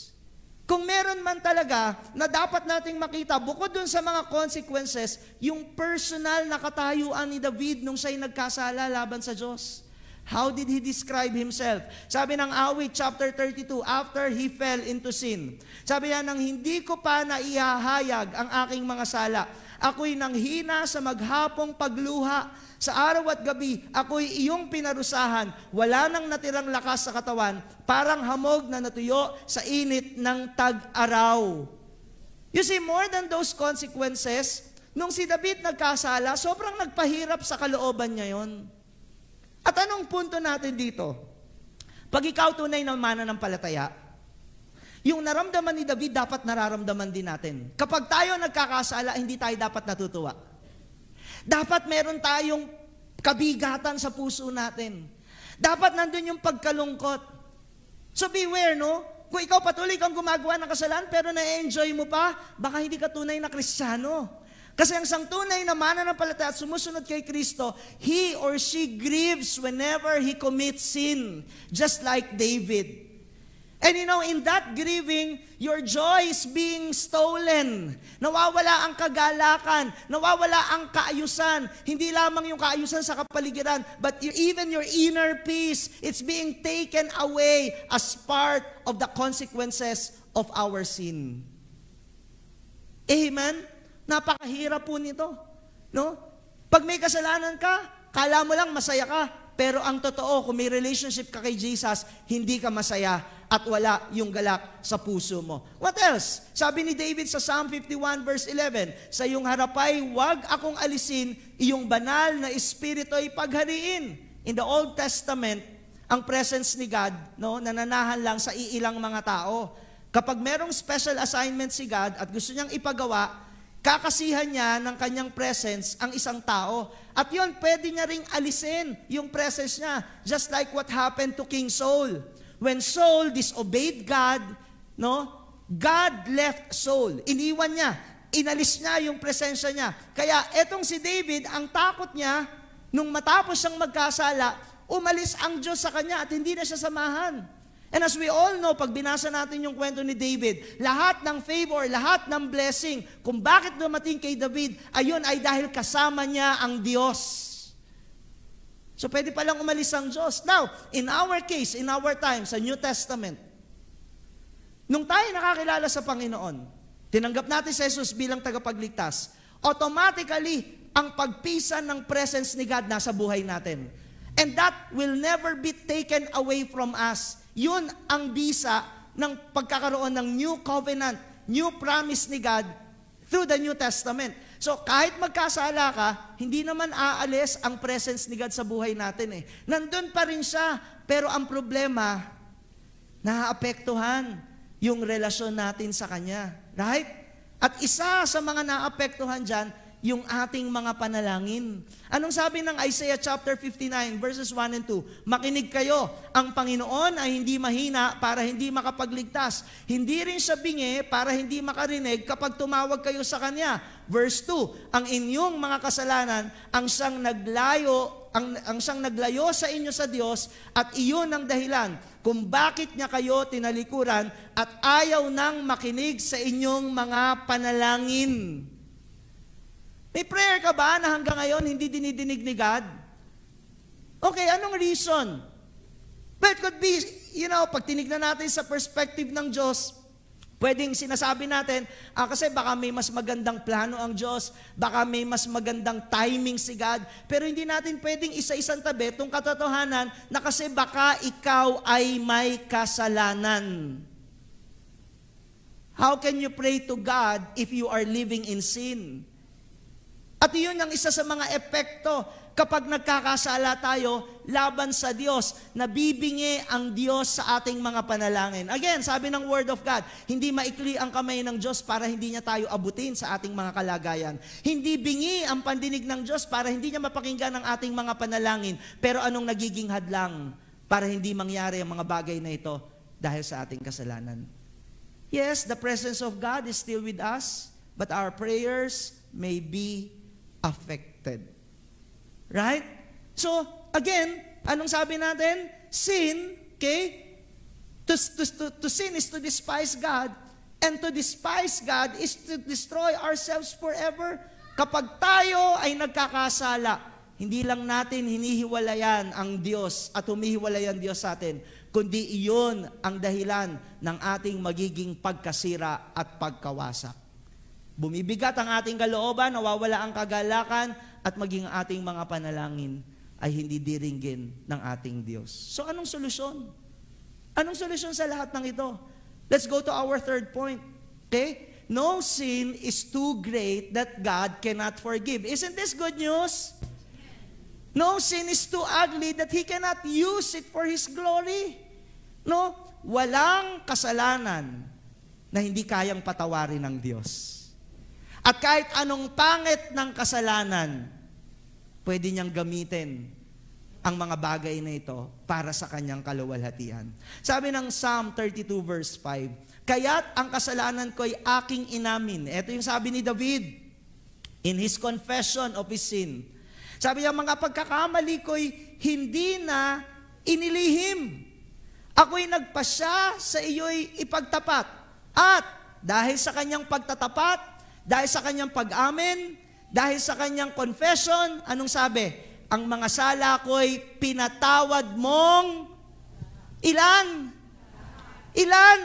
kung meron man talaga na dapat nating makita, bukod dun sa mga consequences, yung personal na katayuan ni David nung siya'y nagkasala laban sa Diyos. How did he describe himself? Sabi ng awit chapter 32, after he fell into sin. Sabi niya, nang hindi ko pa naihahayag ang aking mga sala, ako'y nanghina sa maghapong pagluha. Sa araw at gabi, ako'y iyong pinarusahan. Wala nang natirang lakas sa katawan, parang hamog na natuyo sa init ng tag-araw. You see, more than those consequences, nung si David nagkasala, sobrang nagpahirap sa kalooban niya yon. At anong punto natin dito? Pag ikaw tunay na mananampalataya, yung naramdaman ni David dapat nararamdaman din natin. Kapag tayo nagkakasala, hindi tayo dapat natutuwa. Dapat meron tayong kabigatan sa puso natin. Dapat nandun yung pagkalungkot. So beware, no? Kung ikaw patuloy kang gumagawa ng kasalanan pero na-enjoy mo pa, baka hindi ka tunay na kristyano. Kasi ang sang tunay na mananampalataya at sumusunod kay Kristo, he or she grieves whenever he commits sin, just like David. And you know, in that grieving, your joy is being stolen. Nawawala ang kagalakan, nawawala ang kaayusan. Hindi lamang yung kaayusan sa kapaligiran, but even your inner peace, it's being taken away as part of the consequences of our sin. Amen? Napakahirap po nito. No? Pag may kasalanan ka, kala mo lang masaya ka. Pero ang totoo, kung may relationship ka kay Jesus, hindi ka masaya at wala yung galak sa puso mo. What else? Sabi ni David sa Psalm 51 verse 11, Sa iyong harapay, wag akong alisin, iyong banal na espiritu ay paghariin. In the Old Testament, ang presence ni God, no, nananahan lang sa iilang mga tao. Kapag merong special assignment si God at gusto niyang ipagawa, kakasihan niya ng kanyang presence ang isang tao. At yun, pwede niya ring alisin yung presence niya. Just like what happened to King Saul. When Saul disobeyed God, no, God left Saul. Iniwan niya. inalis niya yung presensya niya. Kaya etong si David, ang takot niya, nung matapos siyang magkasala, umalis ang Diyos sa kanya at hindi na siya samahan. And as we all know, pag binasa natin yung kwento ni David, lahat ng favor, lahat ng blessing, kung bakit dumating kay David, ayun ay dahil kasama niya ang Diyos. So pwede palang umalis ang Diyos. Now, in our case, in our time, sa New Testament, nung tayo nakakilala sa Panginoon, tinanggap natin si Jesus bilang tagapagligtas, automatically, ang pagpisan ng presence ni God nasa buhay natin. And that will never be taken away from us. Yun ang bisa ng pagkakaroon ng new covenant, new promise ni God through the New Testament. So kahit magkasala ka, hindi naman aalis ang presence ni God sa buhay natin eh. Nandun pa rin siya, pero ang problema, naapektuhan yung relasyon natin sa Kanya. Right? At isa sa mga naapektuhan dyan, yung ating mga panalangin. Anong sabi ng Isaiah chapter 59 verses 1 and 2? Makinig kayo, ang Panginoon ay hindi mahina para hindi makapagligtas. Hindi rin siya bingi para hindi makarinig kapag tumawag kayo sa Kanya. Verse 2, ang inyong mga kasalanan ang siyang naglayo ang, ang siyang naglayo sa inyo sa Diyos at iyon ang dahilan kung bakit niya kayo tinalikuran at ayaw nang makinig sa inyong mga panalangin. May prayer ka ba na hanggang ngayon hindi dinidinig ni God? Okay, anong reason? But could be, you know, pag tinignan natin sa perspective ng Diyos, pwedeng sinasabi natin, ah, kasi baka may mas magandang plano ang Diyos, baka may mas magandang timing si God, pero hindi natin pwedeng isa-isang tabi itong katotohanan na kasi baka ikaw ay may kasalanan. How can you pray to God if you are living in sin? At iyon ang isa sa mga epekto kapag nagkakasala tayo laban sa Diyos, nabibingi ang Diyos sa ating mga panalangin. Again, sabi ng Word of God, hindi maikli ang kamay ng Diyos para hindi niya tayo abutin sa ating mga kalagayan. Hindi bingi ang pandinig ng Diyos para hindi niya mapakinggan ang ating mga panalangin. Pero anong nagiging hadlang para hindi mangyari ang mga bagay na ito dahil sa ating kasalanan? Yes, the presence of God is still with us, but our prayers may be affected. Right? So, again, anong sabi natin? Sin, okay? To, to, to, to sin is to despise God, and to despise God is to destroy ourselves forever. Kapag tayo ay nagkakasala, hindi lang natin hinihiwalayan ang Diyos at humihiwalay ang Diyos sa atin, kundi iyon ang dahilan ng ating magiging pagkasira at pagkawasak. Bumibigat ang ating kalooban, nawawala ang kagalakan, at maging ating mga panalangin ay hindi diringgin ng ating Diyos. So anong solusyon? Anong solusyon sa lahat ng ito? Let's go to our third point. Okay? No sin is too great that God cannot forgive. Isn't this good news? No sin is too ugly that He cannot use it for His glory. No? Walang kasalanan na hindi kayang patawarin ng Diyos. At kahit anong pangit ng kasalanan, pwede niyang gamitin ang mga bagay na ito para sa kanyang kaluwalhatian. Sabi ng Psalm 32 verse 5, Kaya't ang kasalanan ko ay aking inamin. Ito yung sabi ni David in his confession of his sin. Sabi niya, mga pagkakamali ko'y hindi na inilihim. Ako'y nagpasya sa iyo'y ipagtapat. At dahil sa kanyang pagtatapat, dahil sa kanyang pag-amin, dahil sa kanyang confession, anong sabi? Ang mga sala ko'y pinatawad mong ilan? Ilan?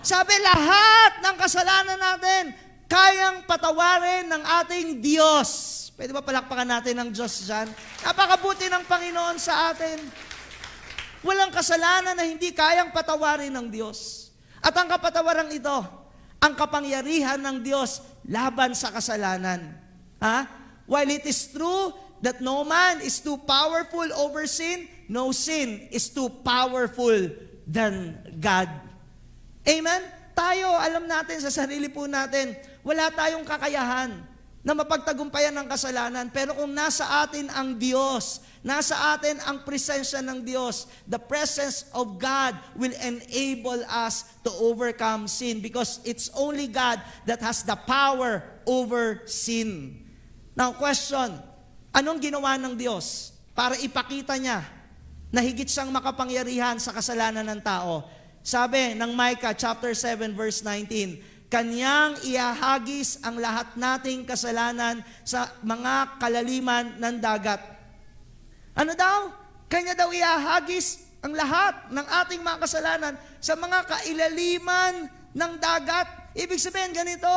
Sabi lahat ng kasalanan natin, kayang patawarin ng ating Diyos. Pwede ba palakpakan natin ng Diyos dyan? Napakabuti ng Panginoon sa atin. Walang kasalanan na hindi kayang patawarin ng Diyos. At ang kapatawaran ito, ang kapangyarihan ng Diyos laban sa kasalanan. Ha? While it is true that no man is too powerful over sin, no sin is too powerful than God. Amen? Tayo, alam natin sa sarili po natin, wala tayong kakayahan na mapagtagumpayan ng kasalanan. Pero kung nasa atin ang Diyos, nasa atin ang presensya ng Diyos, the presence of God will enable us to overcome sin because it's only God that has the power over sin. Now question, anong ginawa ng Diyos para ipakita niya na higit siyang makapangyarihan sa kasalanan ng tao? Sabi ng Micah chapter 7 verse 19, Kanyang iahagis ang lahat nating kasalanan sa mga kalaliman ng dagat. Ano daw? Kanya daw iahagis ang lahat ng ating mga kasalanan sa mga kailaliman ng dagat. Ibig sabihin ganito,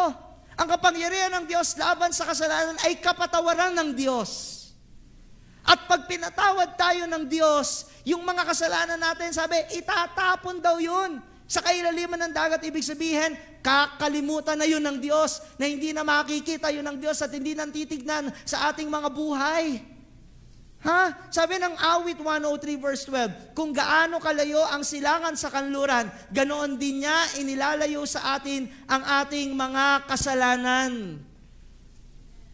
ang kapangyarihan ng Diyos laban sa kasalanan ay kapatawaran ng Diyos. At pag pinatawad tayo ng Diyos, yung mga kasalanan natin, sabi, itatapon daw yun sa kailaliman ng dagat. Ibig sabihin, kakalimutan na yun ng Diyos, na hindi na makikita yun ng Diyos at hindi nang titignan sa ating mga buhay. Ha? Sabi ng awit 103 verse 12, kung gaano kalayo ang silangan sa kanluran, ganoon din niya inilalayo sa atin ang ating mga kasalanan.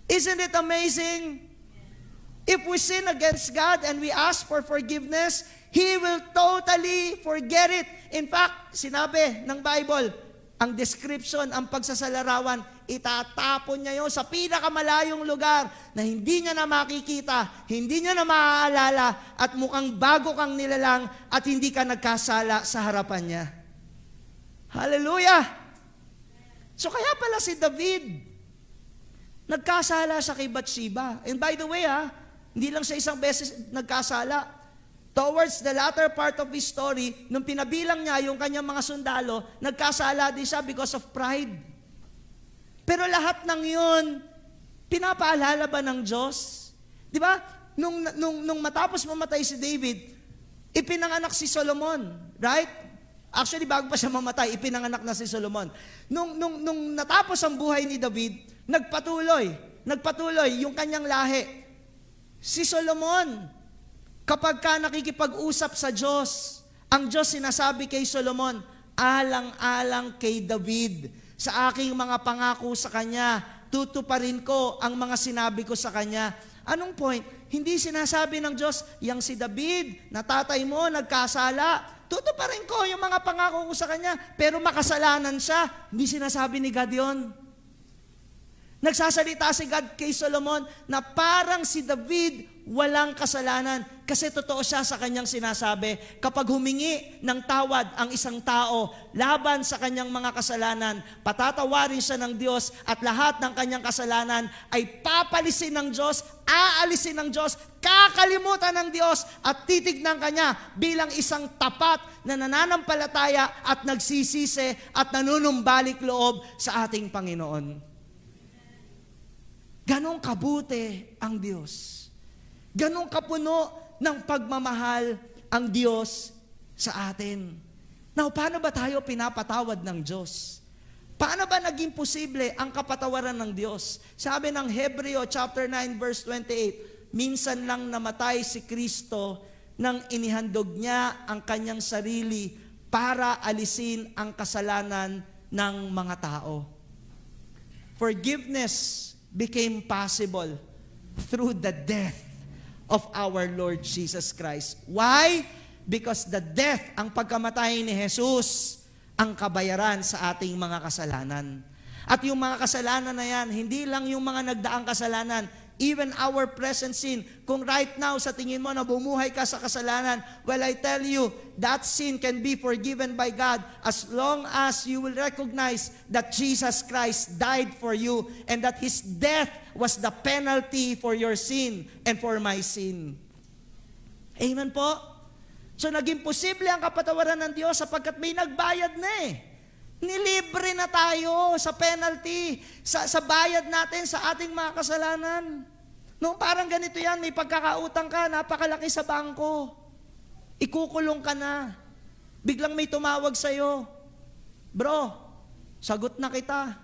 Isn't it amazing? If we sin against God and we ask for forgiveness, He will totally forget it. In fact, sinabi ng Bible, ang description, ang pagsasalarawan, itatapon niya yun sa pinakamalayong lugar na hindi niya na makikita, hindi niya na maaalala, at mukhang bago kang nilalang at hindi ka nagkasala sa harapan niya. Hallelujah! So kaya pala si David, nagkasala siya kay Bathsheba. And by the way, ha, hindi lang siya isang beses nagkasala. Towards the latter part of his story, nung pinabilang niya yung kanyang mga sundalo, nagkasala din siya because of pride. Pero lahat ng yun, pinapaalala ba ng Diyos? Di ba? Nung, nung, nung matapos mamatay si David, ipinanganak si Solomon, right? Actually, bago pa siya mamatay, ipinanganak na si Solomon. Nung, nung, nung natapos ang buhay ni David, nagpatuloy, nagpatuloy yung kanyang lahi. Si Solomon, kapag ka nakikipag-usap sa Diyos, ang Diyos sinasabi kay Solomon, alang-alang kay David, sa aking mga pangako sa Kanya, tutuparin ko ang mga sinabi ko sa Kanya. Anong point? Hindi sinasabi ng Diyos, yang si David, na tatay mo, nagkasala, tutuparin ko yung mga pangako ko sa Kanya, pero makasalanan siya. Hindi sinasabi ni God yun. Nagsasalita si God kay Solomon na parang si David walang kasalanan kasi totoo siya sa kanyang sinasabi. Kapag humingi ng tawad ang isang tao laban sa kanyang mga kasalanan, patatawarin siya ng Diyos at lahat ng kanyang kasalanan ay papalisin ng Diyos, aalisin ng Diyos, kakalimutan ng Diyos at titignan kanya bilang isang tapat na nananampalataya at nagsisisi at nanunumbalik loob sa ating Panginoon. Ganon kabuti ang Diyos. Ganon kapuno ng pagmamahal ang Diyos sa atin. Now, paano ba tayo pinapatawad ng Diyos? Paano ba naging posible ang kapatawaran ng Diyos? Sabi ng Hebreo chapter 9 verse 28, minsan lang namatay si Kristo nang inihandog niya ang kanyang sarili para alisin ang kasalanan ng mga tao. Forgiveness became possible through the death of our Lord Jesus Christ. Why? Because the death, ang pagkamatay ni Jesus, ang kabayaran sa ating mga kasalanan. At yung mga kasalanan na yan, hindi lang yung mga nagdaang kasalanan, even our present sin. Kung right now sa tingin mo na bumuhay ka sa kasalanan, well, I tell you, that sin can be forgiven by God as long as you will recognize that Jesus Christ died for you and that His death was the penalty for your sin and for my sin. Amen po? So naging posible ang kapatawaran ng Diyos sapagkat may nagbayad na eh. Nilibre na tayo sa penalty, sa, sa bayad natin sa ating mga kasalanan. Nung parang ganito yan, may pagkakautang ka, napakalaki sa bangko. Ikukulong ka na. Biglang may tumawag sa'yo. Bro, sagot na kita.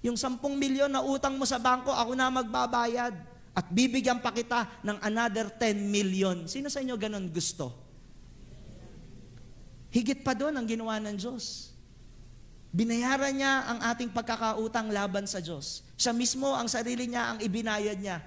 Yung sampung milyon na utang mo sa bangko, ako na magbabayad. At bibigyan pa kita ng another 10 million. Sino sa inyo ganon gusto? Higit pa doon ang ginawa ng Diyos. Binayaran niya ang ating pagkakautang laban sa Diyos. Siya mismo, ang sarili niya, ang ibinayad niya.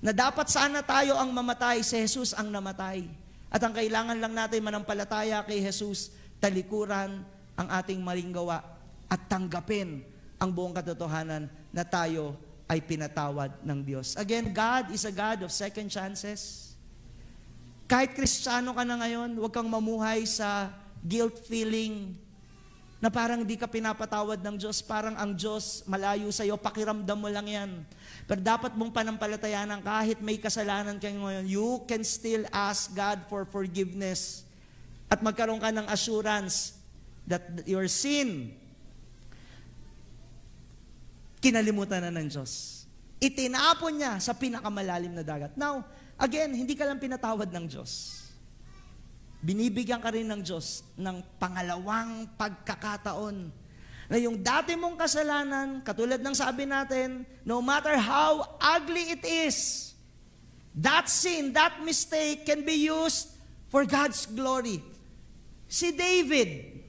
Na dapat sana tayo ang mamatay, si Jesus ang namatay. At ang kailangan lang natin manampalataya kay Jesus, talikuran ang ating maling gawa at tanggapin ang buong katotohanan na tayo ay pinatawad ng Diyos. Again, God is a God of second chances. Kahit kristyano ka na ngayon, huwag kang mamuhay sa guilt feeling na parang di ka pinapatawad ng Diyos, parang ang Diyos malayo sa iyo, pakiramdam mo lang yan. Pero dapat mong panampalatayanan kahit may kasalanan kayo ngayon, you can still ask God for forgiveness at magkaroon ka ng assurance that your sin kinalimutan na ng Diyos. Itinapon niya sa pinakamalalim na dagat. Now, again, hindi ka lang pinatawad ng Diyos binibigyan ka rin ng Diyos ng pangalawang pagkakataon na yung dati mong kasalanan, katulad ng sabi natin, no matter how ugly it is, that sin, that mistake can be used for God's glory. Si David,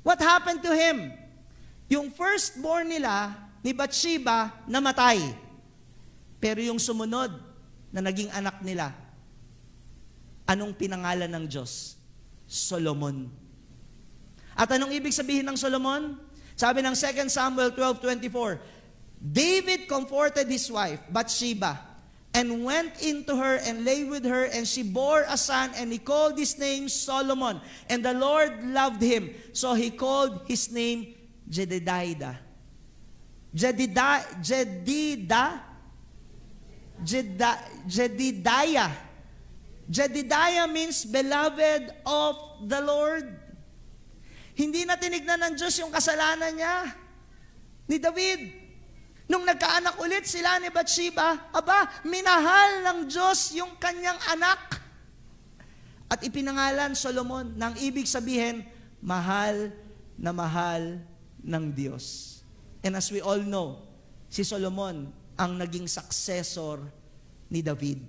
what happened to him? Yung firstborn nila, ni Bathsheba, namatay. Pero yung sumunod, na naging anak nila, Anong pinangalan ng Diyos? Solomon. At anong ibig sabihin ng Solomon? Sabi ng 2 Samuel 12:24, David comforted his wife, Bathsheba, and went into her and lay with her, and she bore a son, and he called his name Solomon. And the Lord loved him, so he called his name Jedidiah. Jedidiah, Jedidiah, Jedidiah Jedidiah means beloved of the Lord. Hindi na tinignan ng Diyos yung kasalanan niya ni David. Nung nagkaanak ulit sila ni Bathsheba, aba, minahal ng Diyos yung kanyang anak. At ipinangalan Solomon nang ibig sabihin, mahal na mahal ng Diyos. And as we all know, si Solomon ang naging successor ni David.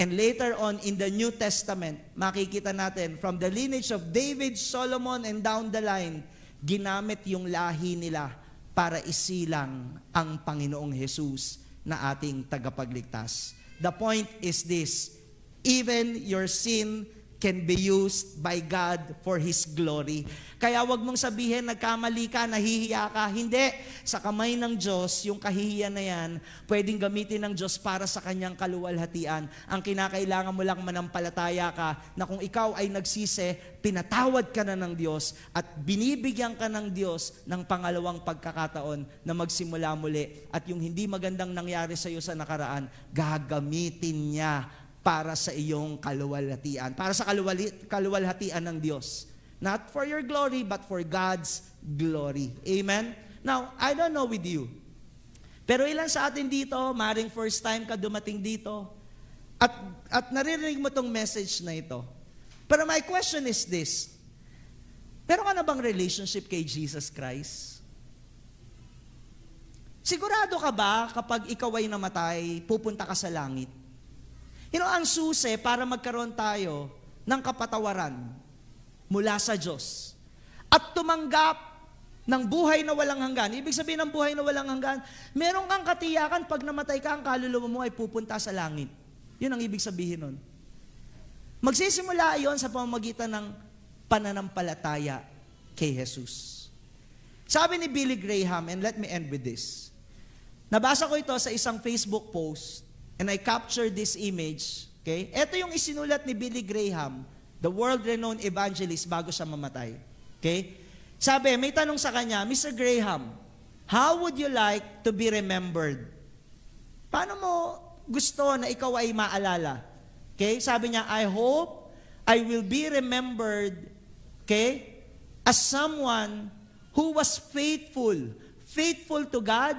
And later on in the New Testament, makikita natin from the lineage of David, Solomon, and down the line, ginamit yung lahi nila para isilang ang Panginoong Jesus na ating tagapagligtas. The point is this, even your sin can be used by God for His glory. Kaya wag mong sabihin, nagkamali ka, nahihiya ka. Hindi. Sa kamay ng Diyos, yung kahihiyan na yan, pwedeng gamitin ng Diyos para sa kanyang kaluwalhatian. Ang kinakailangan mo lang manampalataya ka na kung ikaw ay nagsisi, pinatawad ka na ng Diyos at binibigyan ka ng Diyos ng pangalawang pagkakataon na magsimula muli. At yung hindi magandang nangyari sa iyo sa nakaraan, gagamitin niya para sa iyong kaluwalhatian, para sa kaluwali, kaluwalhatian ng Diyos. Not for your glory, but for God's glory. Amen? Now, I don't know with you, pero ilan sa atin dito, maring first time ka dumating dito, at, at naririnig mo tong message na ito. Pero my question is this, pero ka na bang relationship kay Jesus Christ? Sigurado ka ba kapag ikaw ay namatay, pupunta ka sa langit? You know, ang susi para magkaroon tayo ng kapatawaran mula sa Diyos at tumanggap ng buhay na walang hanggan. Ibig sabihin ng buhay na walang hanggan, meron kang katiyakan pag namatay ka, ang kaluluwa mo ay pupunta sa langit. Yun ang ibig sabihin nun. Magsisimula yon sa pamamagitan ng pananampalataya kay Jesus. Sabi ni Billy Graham, and let me end with this. Nabasa ko ito sa isang Facebook post And I captured this image. Okay? Ito yung isinulat ni Billy Graham, the world-renowned evangelist bago siya mamatay. Okay? Sabi, may tanong sa kanya, Mr. Graham, how would you like to be remembered? Paano mo gusto na ikaw ay maalala? Okay? Sabi niya, I hope I will be remembered, okay, as someone who was faithful, faithful to God,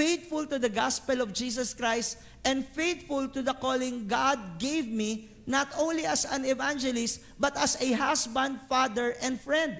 faithful to the gospel of Jesus Christ, and faithful to the calling God gave me, not only as an evangelist, but as a husband, father, and friend.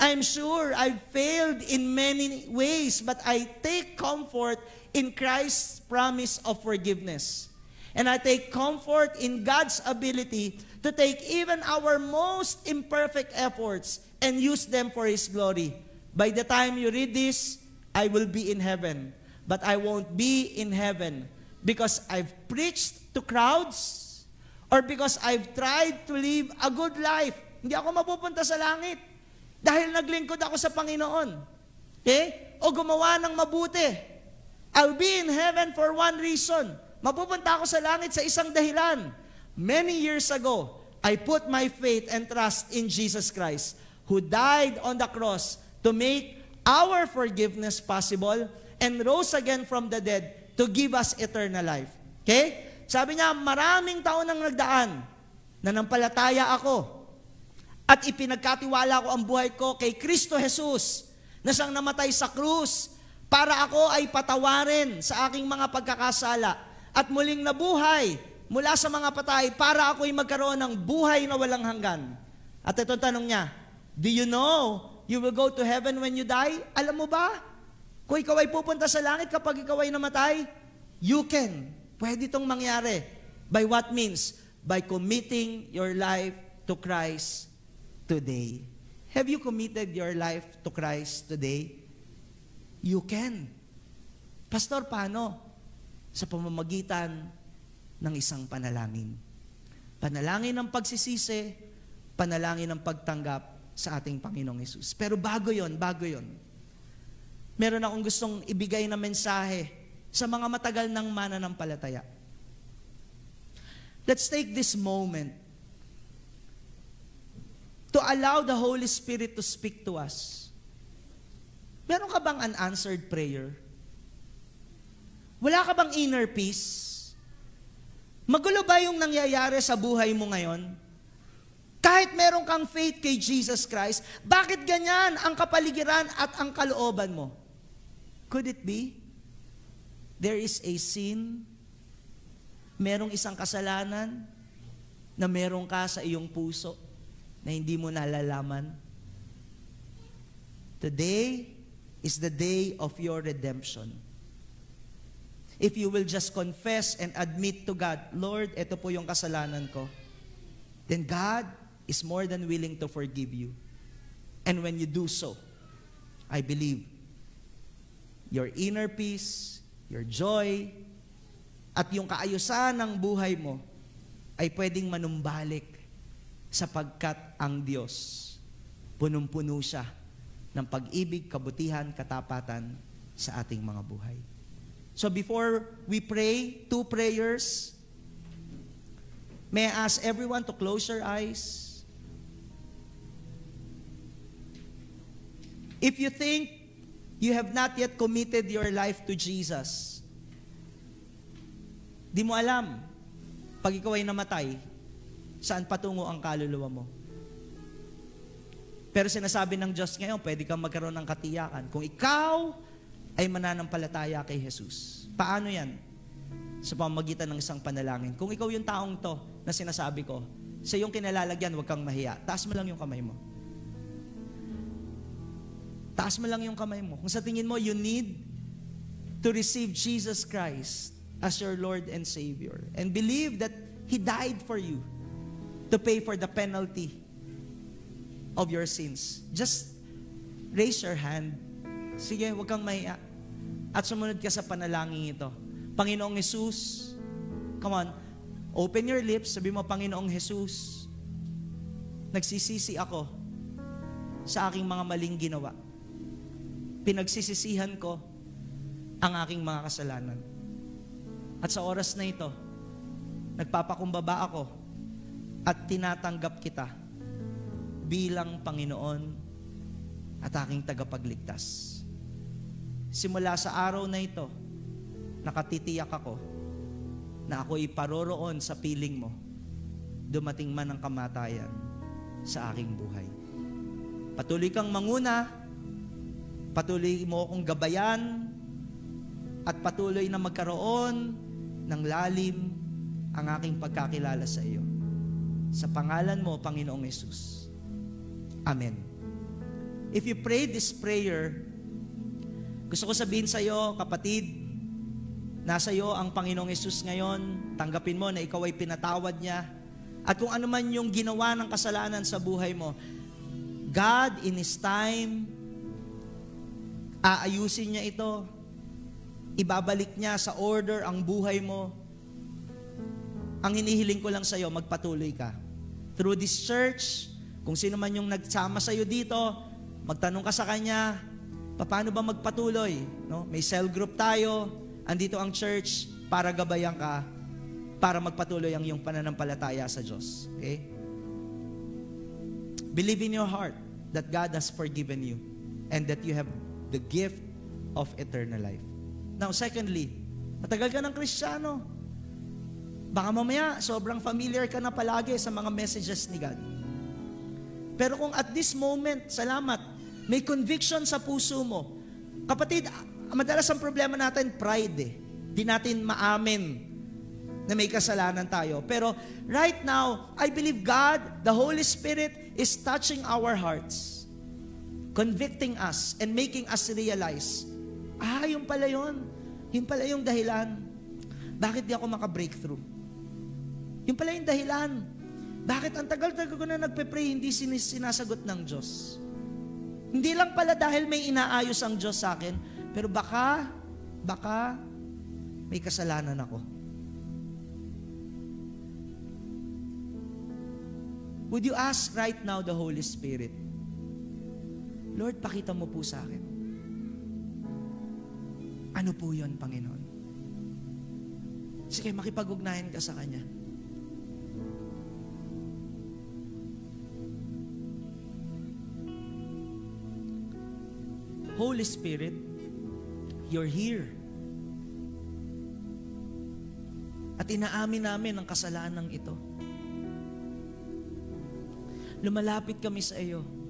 I'm sure I've failed in many ways, but I take comfort in Christ's promise of forgiveness. And I take comfort in God's ability to take even our most imperfect efforts and use them for His glory. By the time you read this, I will be in heaven. But I won't be in heaven because I've preached to crowds or because I've tried to live a good life. Hindi ako mapupunta sa langit dahil naglingkod ako sa Panginoon. Okay? O gumawa ng mabuti. I'll be in heaven for one reason Mapupunta ako sa langit sa isang dahilan. Many years ago, I put my faith and trust in Jesus Christ, who died on the cross to make our forgiveness possible and rose again from the dead to give us eternal life. Okay? Sabi niya, maraming taon nang nagdaan na nampalataya ako at ipinagkatiwala ko ang buhay ko kay Kristo Jesus na siyang namatay sa krus para ako ay patawarin sa aking mga pagkakasala at muling nabuhay mula sa mga patay para ako'y magkaroon ng buhay na walang hanggan. At ito tanong niya, Do you know you will go to heaven when you die? Alam mo ba? Kung ikaw ay pupunta sa langit kapag ikaw ay namatay, you can. Pwede itong mangyari. By what means? By committing your life to Christ today. Have you committed your life to Christ today? You can. Pastor, paano? sa pamamagitan ng isang panalangin. Panalangin ng pagsisisi, panalangin ng pagtanggap sa ating Panginoong Yesus. Pero bago yon, bago yon, meron akong gustong ibigay na mensahe sa mga matagal ng mananampalataya. Let's take this moment to allow the Holy Spirit to speak to us. Meron ka bang unanswered prayer? Wala ka bang inner peace? Magulo ba yung nangyayari sa buhay mo ngayon? Kahit meron kang faith kay Jesus Christ, bakit ganyan ang kapaligiran at ang kalooban mo? Could it be? There is a sin, merong isang kasalanan na meron ka sa iyong puso na hindi mo nalalaman. Today is the day of your redemption if you will just confess and admit to God, Lord, ito po yung kasalanan ko, then God is more than willing to forgive you. And when you do so, I believe your inner peace, your joy, at yung kaayusan ng buhay mo ay pwedeng manumbalik sapagkat ang Diyos punong-puno siya ng pag-ibig, kabutihan, katapatan sa ating mga buhay. So before we pray, two prayers. May I ask everyone to close your eyes? If you think you have not yet committed your life to Jesus, di mo alam, pag ikaw ay namatay, saan patungo ang kaluluwa mo. Pero sinasabi ng Diyos ngayon, pwede kang magkaroon ng katiyakan. Kung ikaw ay mananampalataya kay Jesus. Paano yan? Sa pamagitan ng isang panalangin. Kung ikaw yung taong to na sinasabi ko, sa iyong kinalalagyan, huwag kang mahiya. Taas mo lang yung kamay mo. Taas mo lang yung kamay mo. Kung sa tingin mo, you need to receive Jesus Christ as your Lord and Savior. And believe that He died for you to pay for the penalty of your sins. Just raise your hand Sige, huwag kang mahiya. At sumunod ka sa panalangin ito. Panginoong Jesus, come on, open your lips, sabi mo, Panginoong Jesus, nagsisisi ako sa aking mga maling ginawa. Pinagsisisihan ko ang aking mga kasalanan. At sa oras na ito, nagpapakumbaba ako at tinatanggap kita bilang Panginoon at aking tagapagligtas. Simula sa araw na ito, nakatitiyak ako na ako iparoroon sa piling mo, dumating man ang kamatayan sa aking buhay. Patuloy kang manguna, patuloy mo akong gabayan, at patuloy na magkaroon ng lalim ang aking pagkakilala sa iyo. Sa pangalan mo, Panginoong Yesus. Amen. If you pray this prayer, gusto ko sabihin sa iyo, kapatid, nasa iyo ang Panginoong Yesus ngayon, tanggapin mo na ikaw ay pinatawad niya. At kung ano man yung ginawa ng kasalanan sa buhay mo, God in His time, aayusin niya ito. Ibabalik niya sa order ang buhay mo. Ang hinihiling ko lang sa iyo, magpatuloy ka. Through this church, kung sino man yung nagsama sa iyo dito, magtanong ka sa Kanya, paano ba magpatuloy? No? May cell group tayo, andito ang church para gabayan ka, para magpatuloy ang iyong pananampalataya sa Diyos. Okay? Believe in your heart that God has forgiven you and that you have the gift of eternal life. Now, secondly, matagal ka ng Kristiyano. Baka mamaya, sobrang familiar ka na palagi sa mga messages ni God. Pero kung at this moment, salamat, may conviction sa puso mo. Kapatid, madalas ang problema natin, pride eh. Di natin maamin na may kasalanan tayo. Pero right now, I believe God, the Holy Spirit, is touching our hearts. Convicting us and making us realize, ah, yung pala yun. Yung pala yung dahilan. Bakit di ako maka-breakthrough? Yung pala yung dahilan. Bakit ang tagal-tagal ko na nagpe-pray, hindi sinasagot ng Diyos? Hindi lang pala dahil may inaayos ang Diyos sa akin, pero baka, baka may kasalanan ako. Would you ask right now the Holy Spirit, Lord, pakita mo po sa akin. Ano po yon Panginoon? Sige, makipag-ugnayan ka sa Kanya. Holy Spirit, you're here. At inaamin namin ang kasalanan ito. Lumalapit kami sa iyo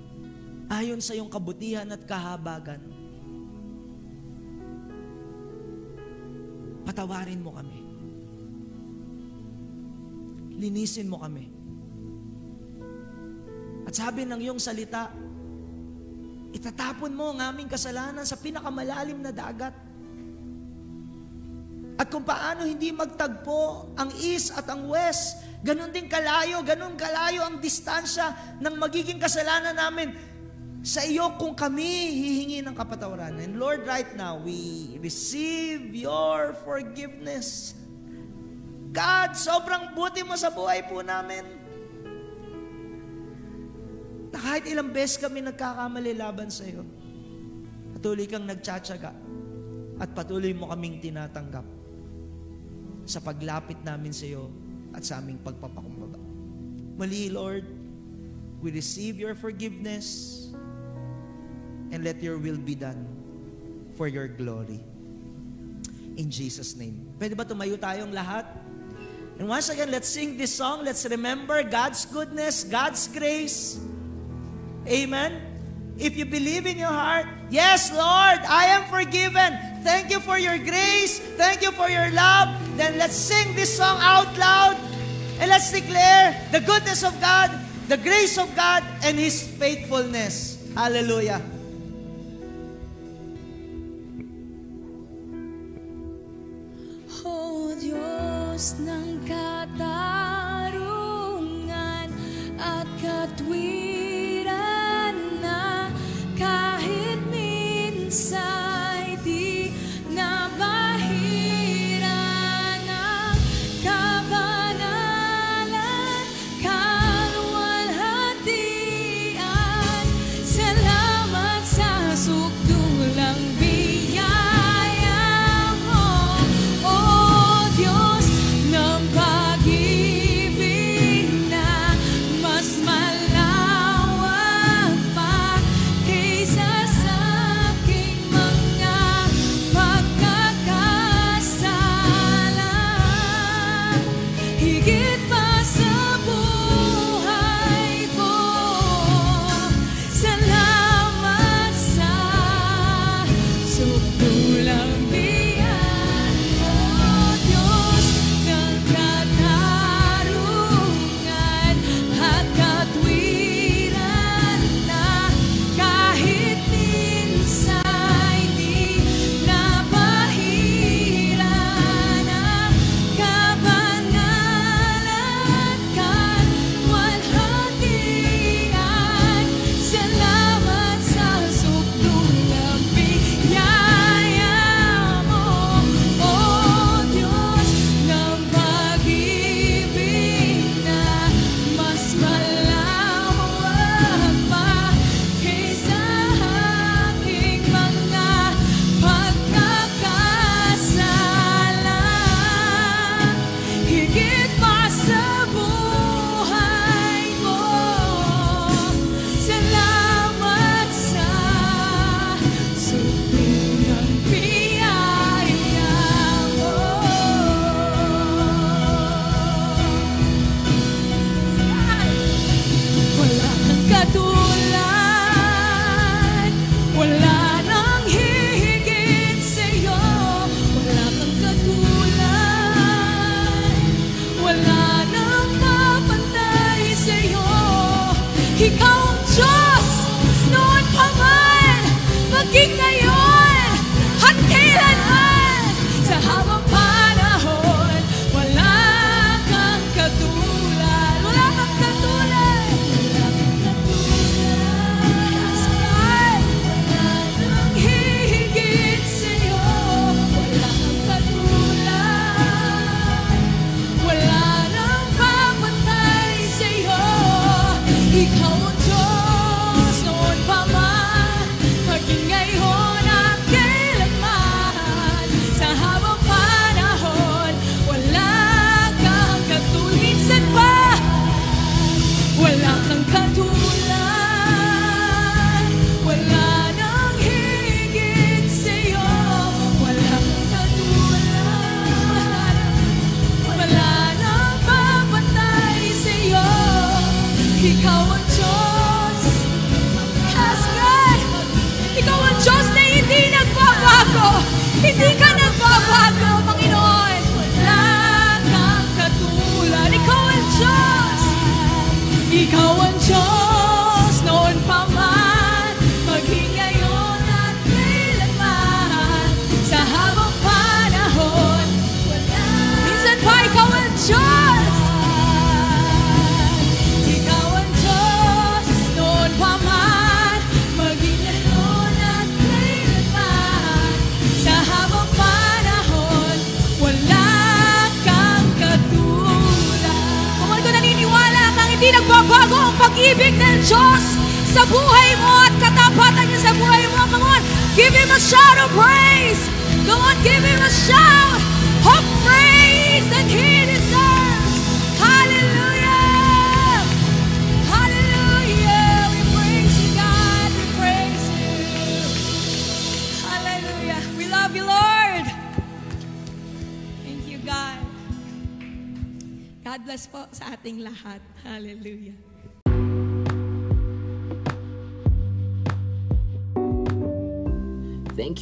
ayon sa iyong kabutihan at kahabagan. Patawarin mo kami. Linisin mo kami. At sabi ng iyong salita, itatapon mo ang aming kasalanan sa pinakamalalim na dagat. At kung paano hindi magtagpo ang east at ang west, ganun din kalayo, ganun kalayo ang distansya ng magiging kasalanan namin sa iyo kung kami hihingi ng kapatawaran. And Lord, right now, we receive your forgiveness. God, sobrang buti mo sa buhay po namin. Na kahit ilang beses kami nagkakamali laban sa iyo, patuloy kang nagtsatsaga at patuloy mo kaming tinatanggap sa paglapit namin sa iyo at sa aming pagpapakumbaba. Mali, Lord, we receive your forgiveness and let your will be done for your glory. In Jesus' name. Pwede ba tumayo tayong lahat? And once again, let's sing this song. Let's remember God's goodness, God's grace. Amen. If you believe in your heart, yes, Lord, I am forgiven. Thank you for your grace. Thank you for your love. Then let's sing this song out loud and let's declare the goodness of God, the grace of God, and His faithfulness. Hallelujah. Diyos ng katarungan at katwiran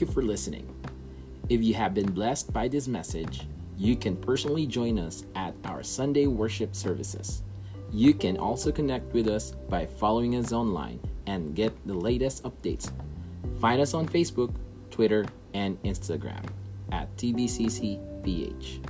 Thank you for listening. If you have been blessed by this message, you can personally join us at our Sunday worship services. You can also connect with us by following us online and get the latest updates. Find us on Facebook, Twitter, and Instagram at TBCCPH.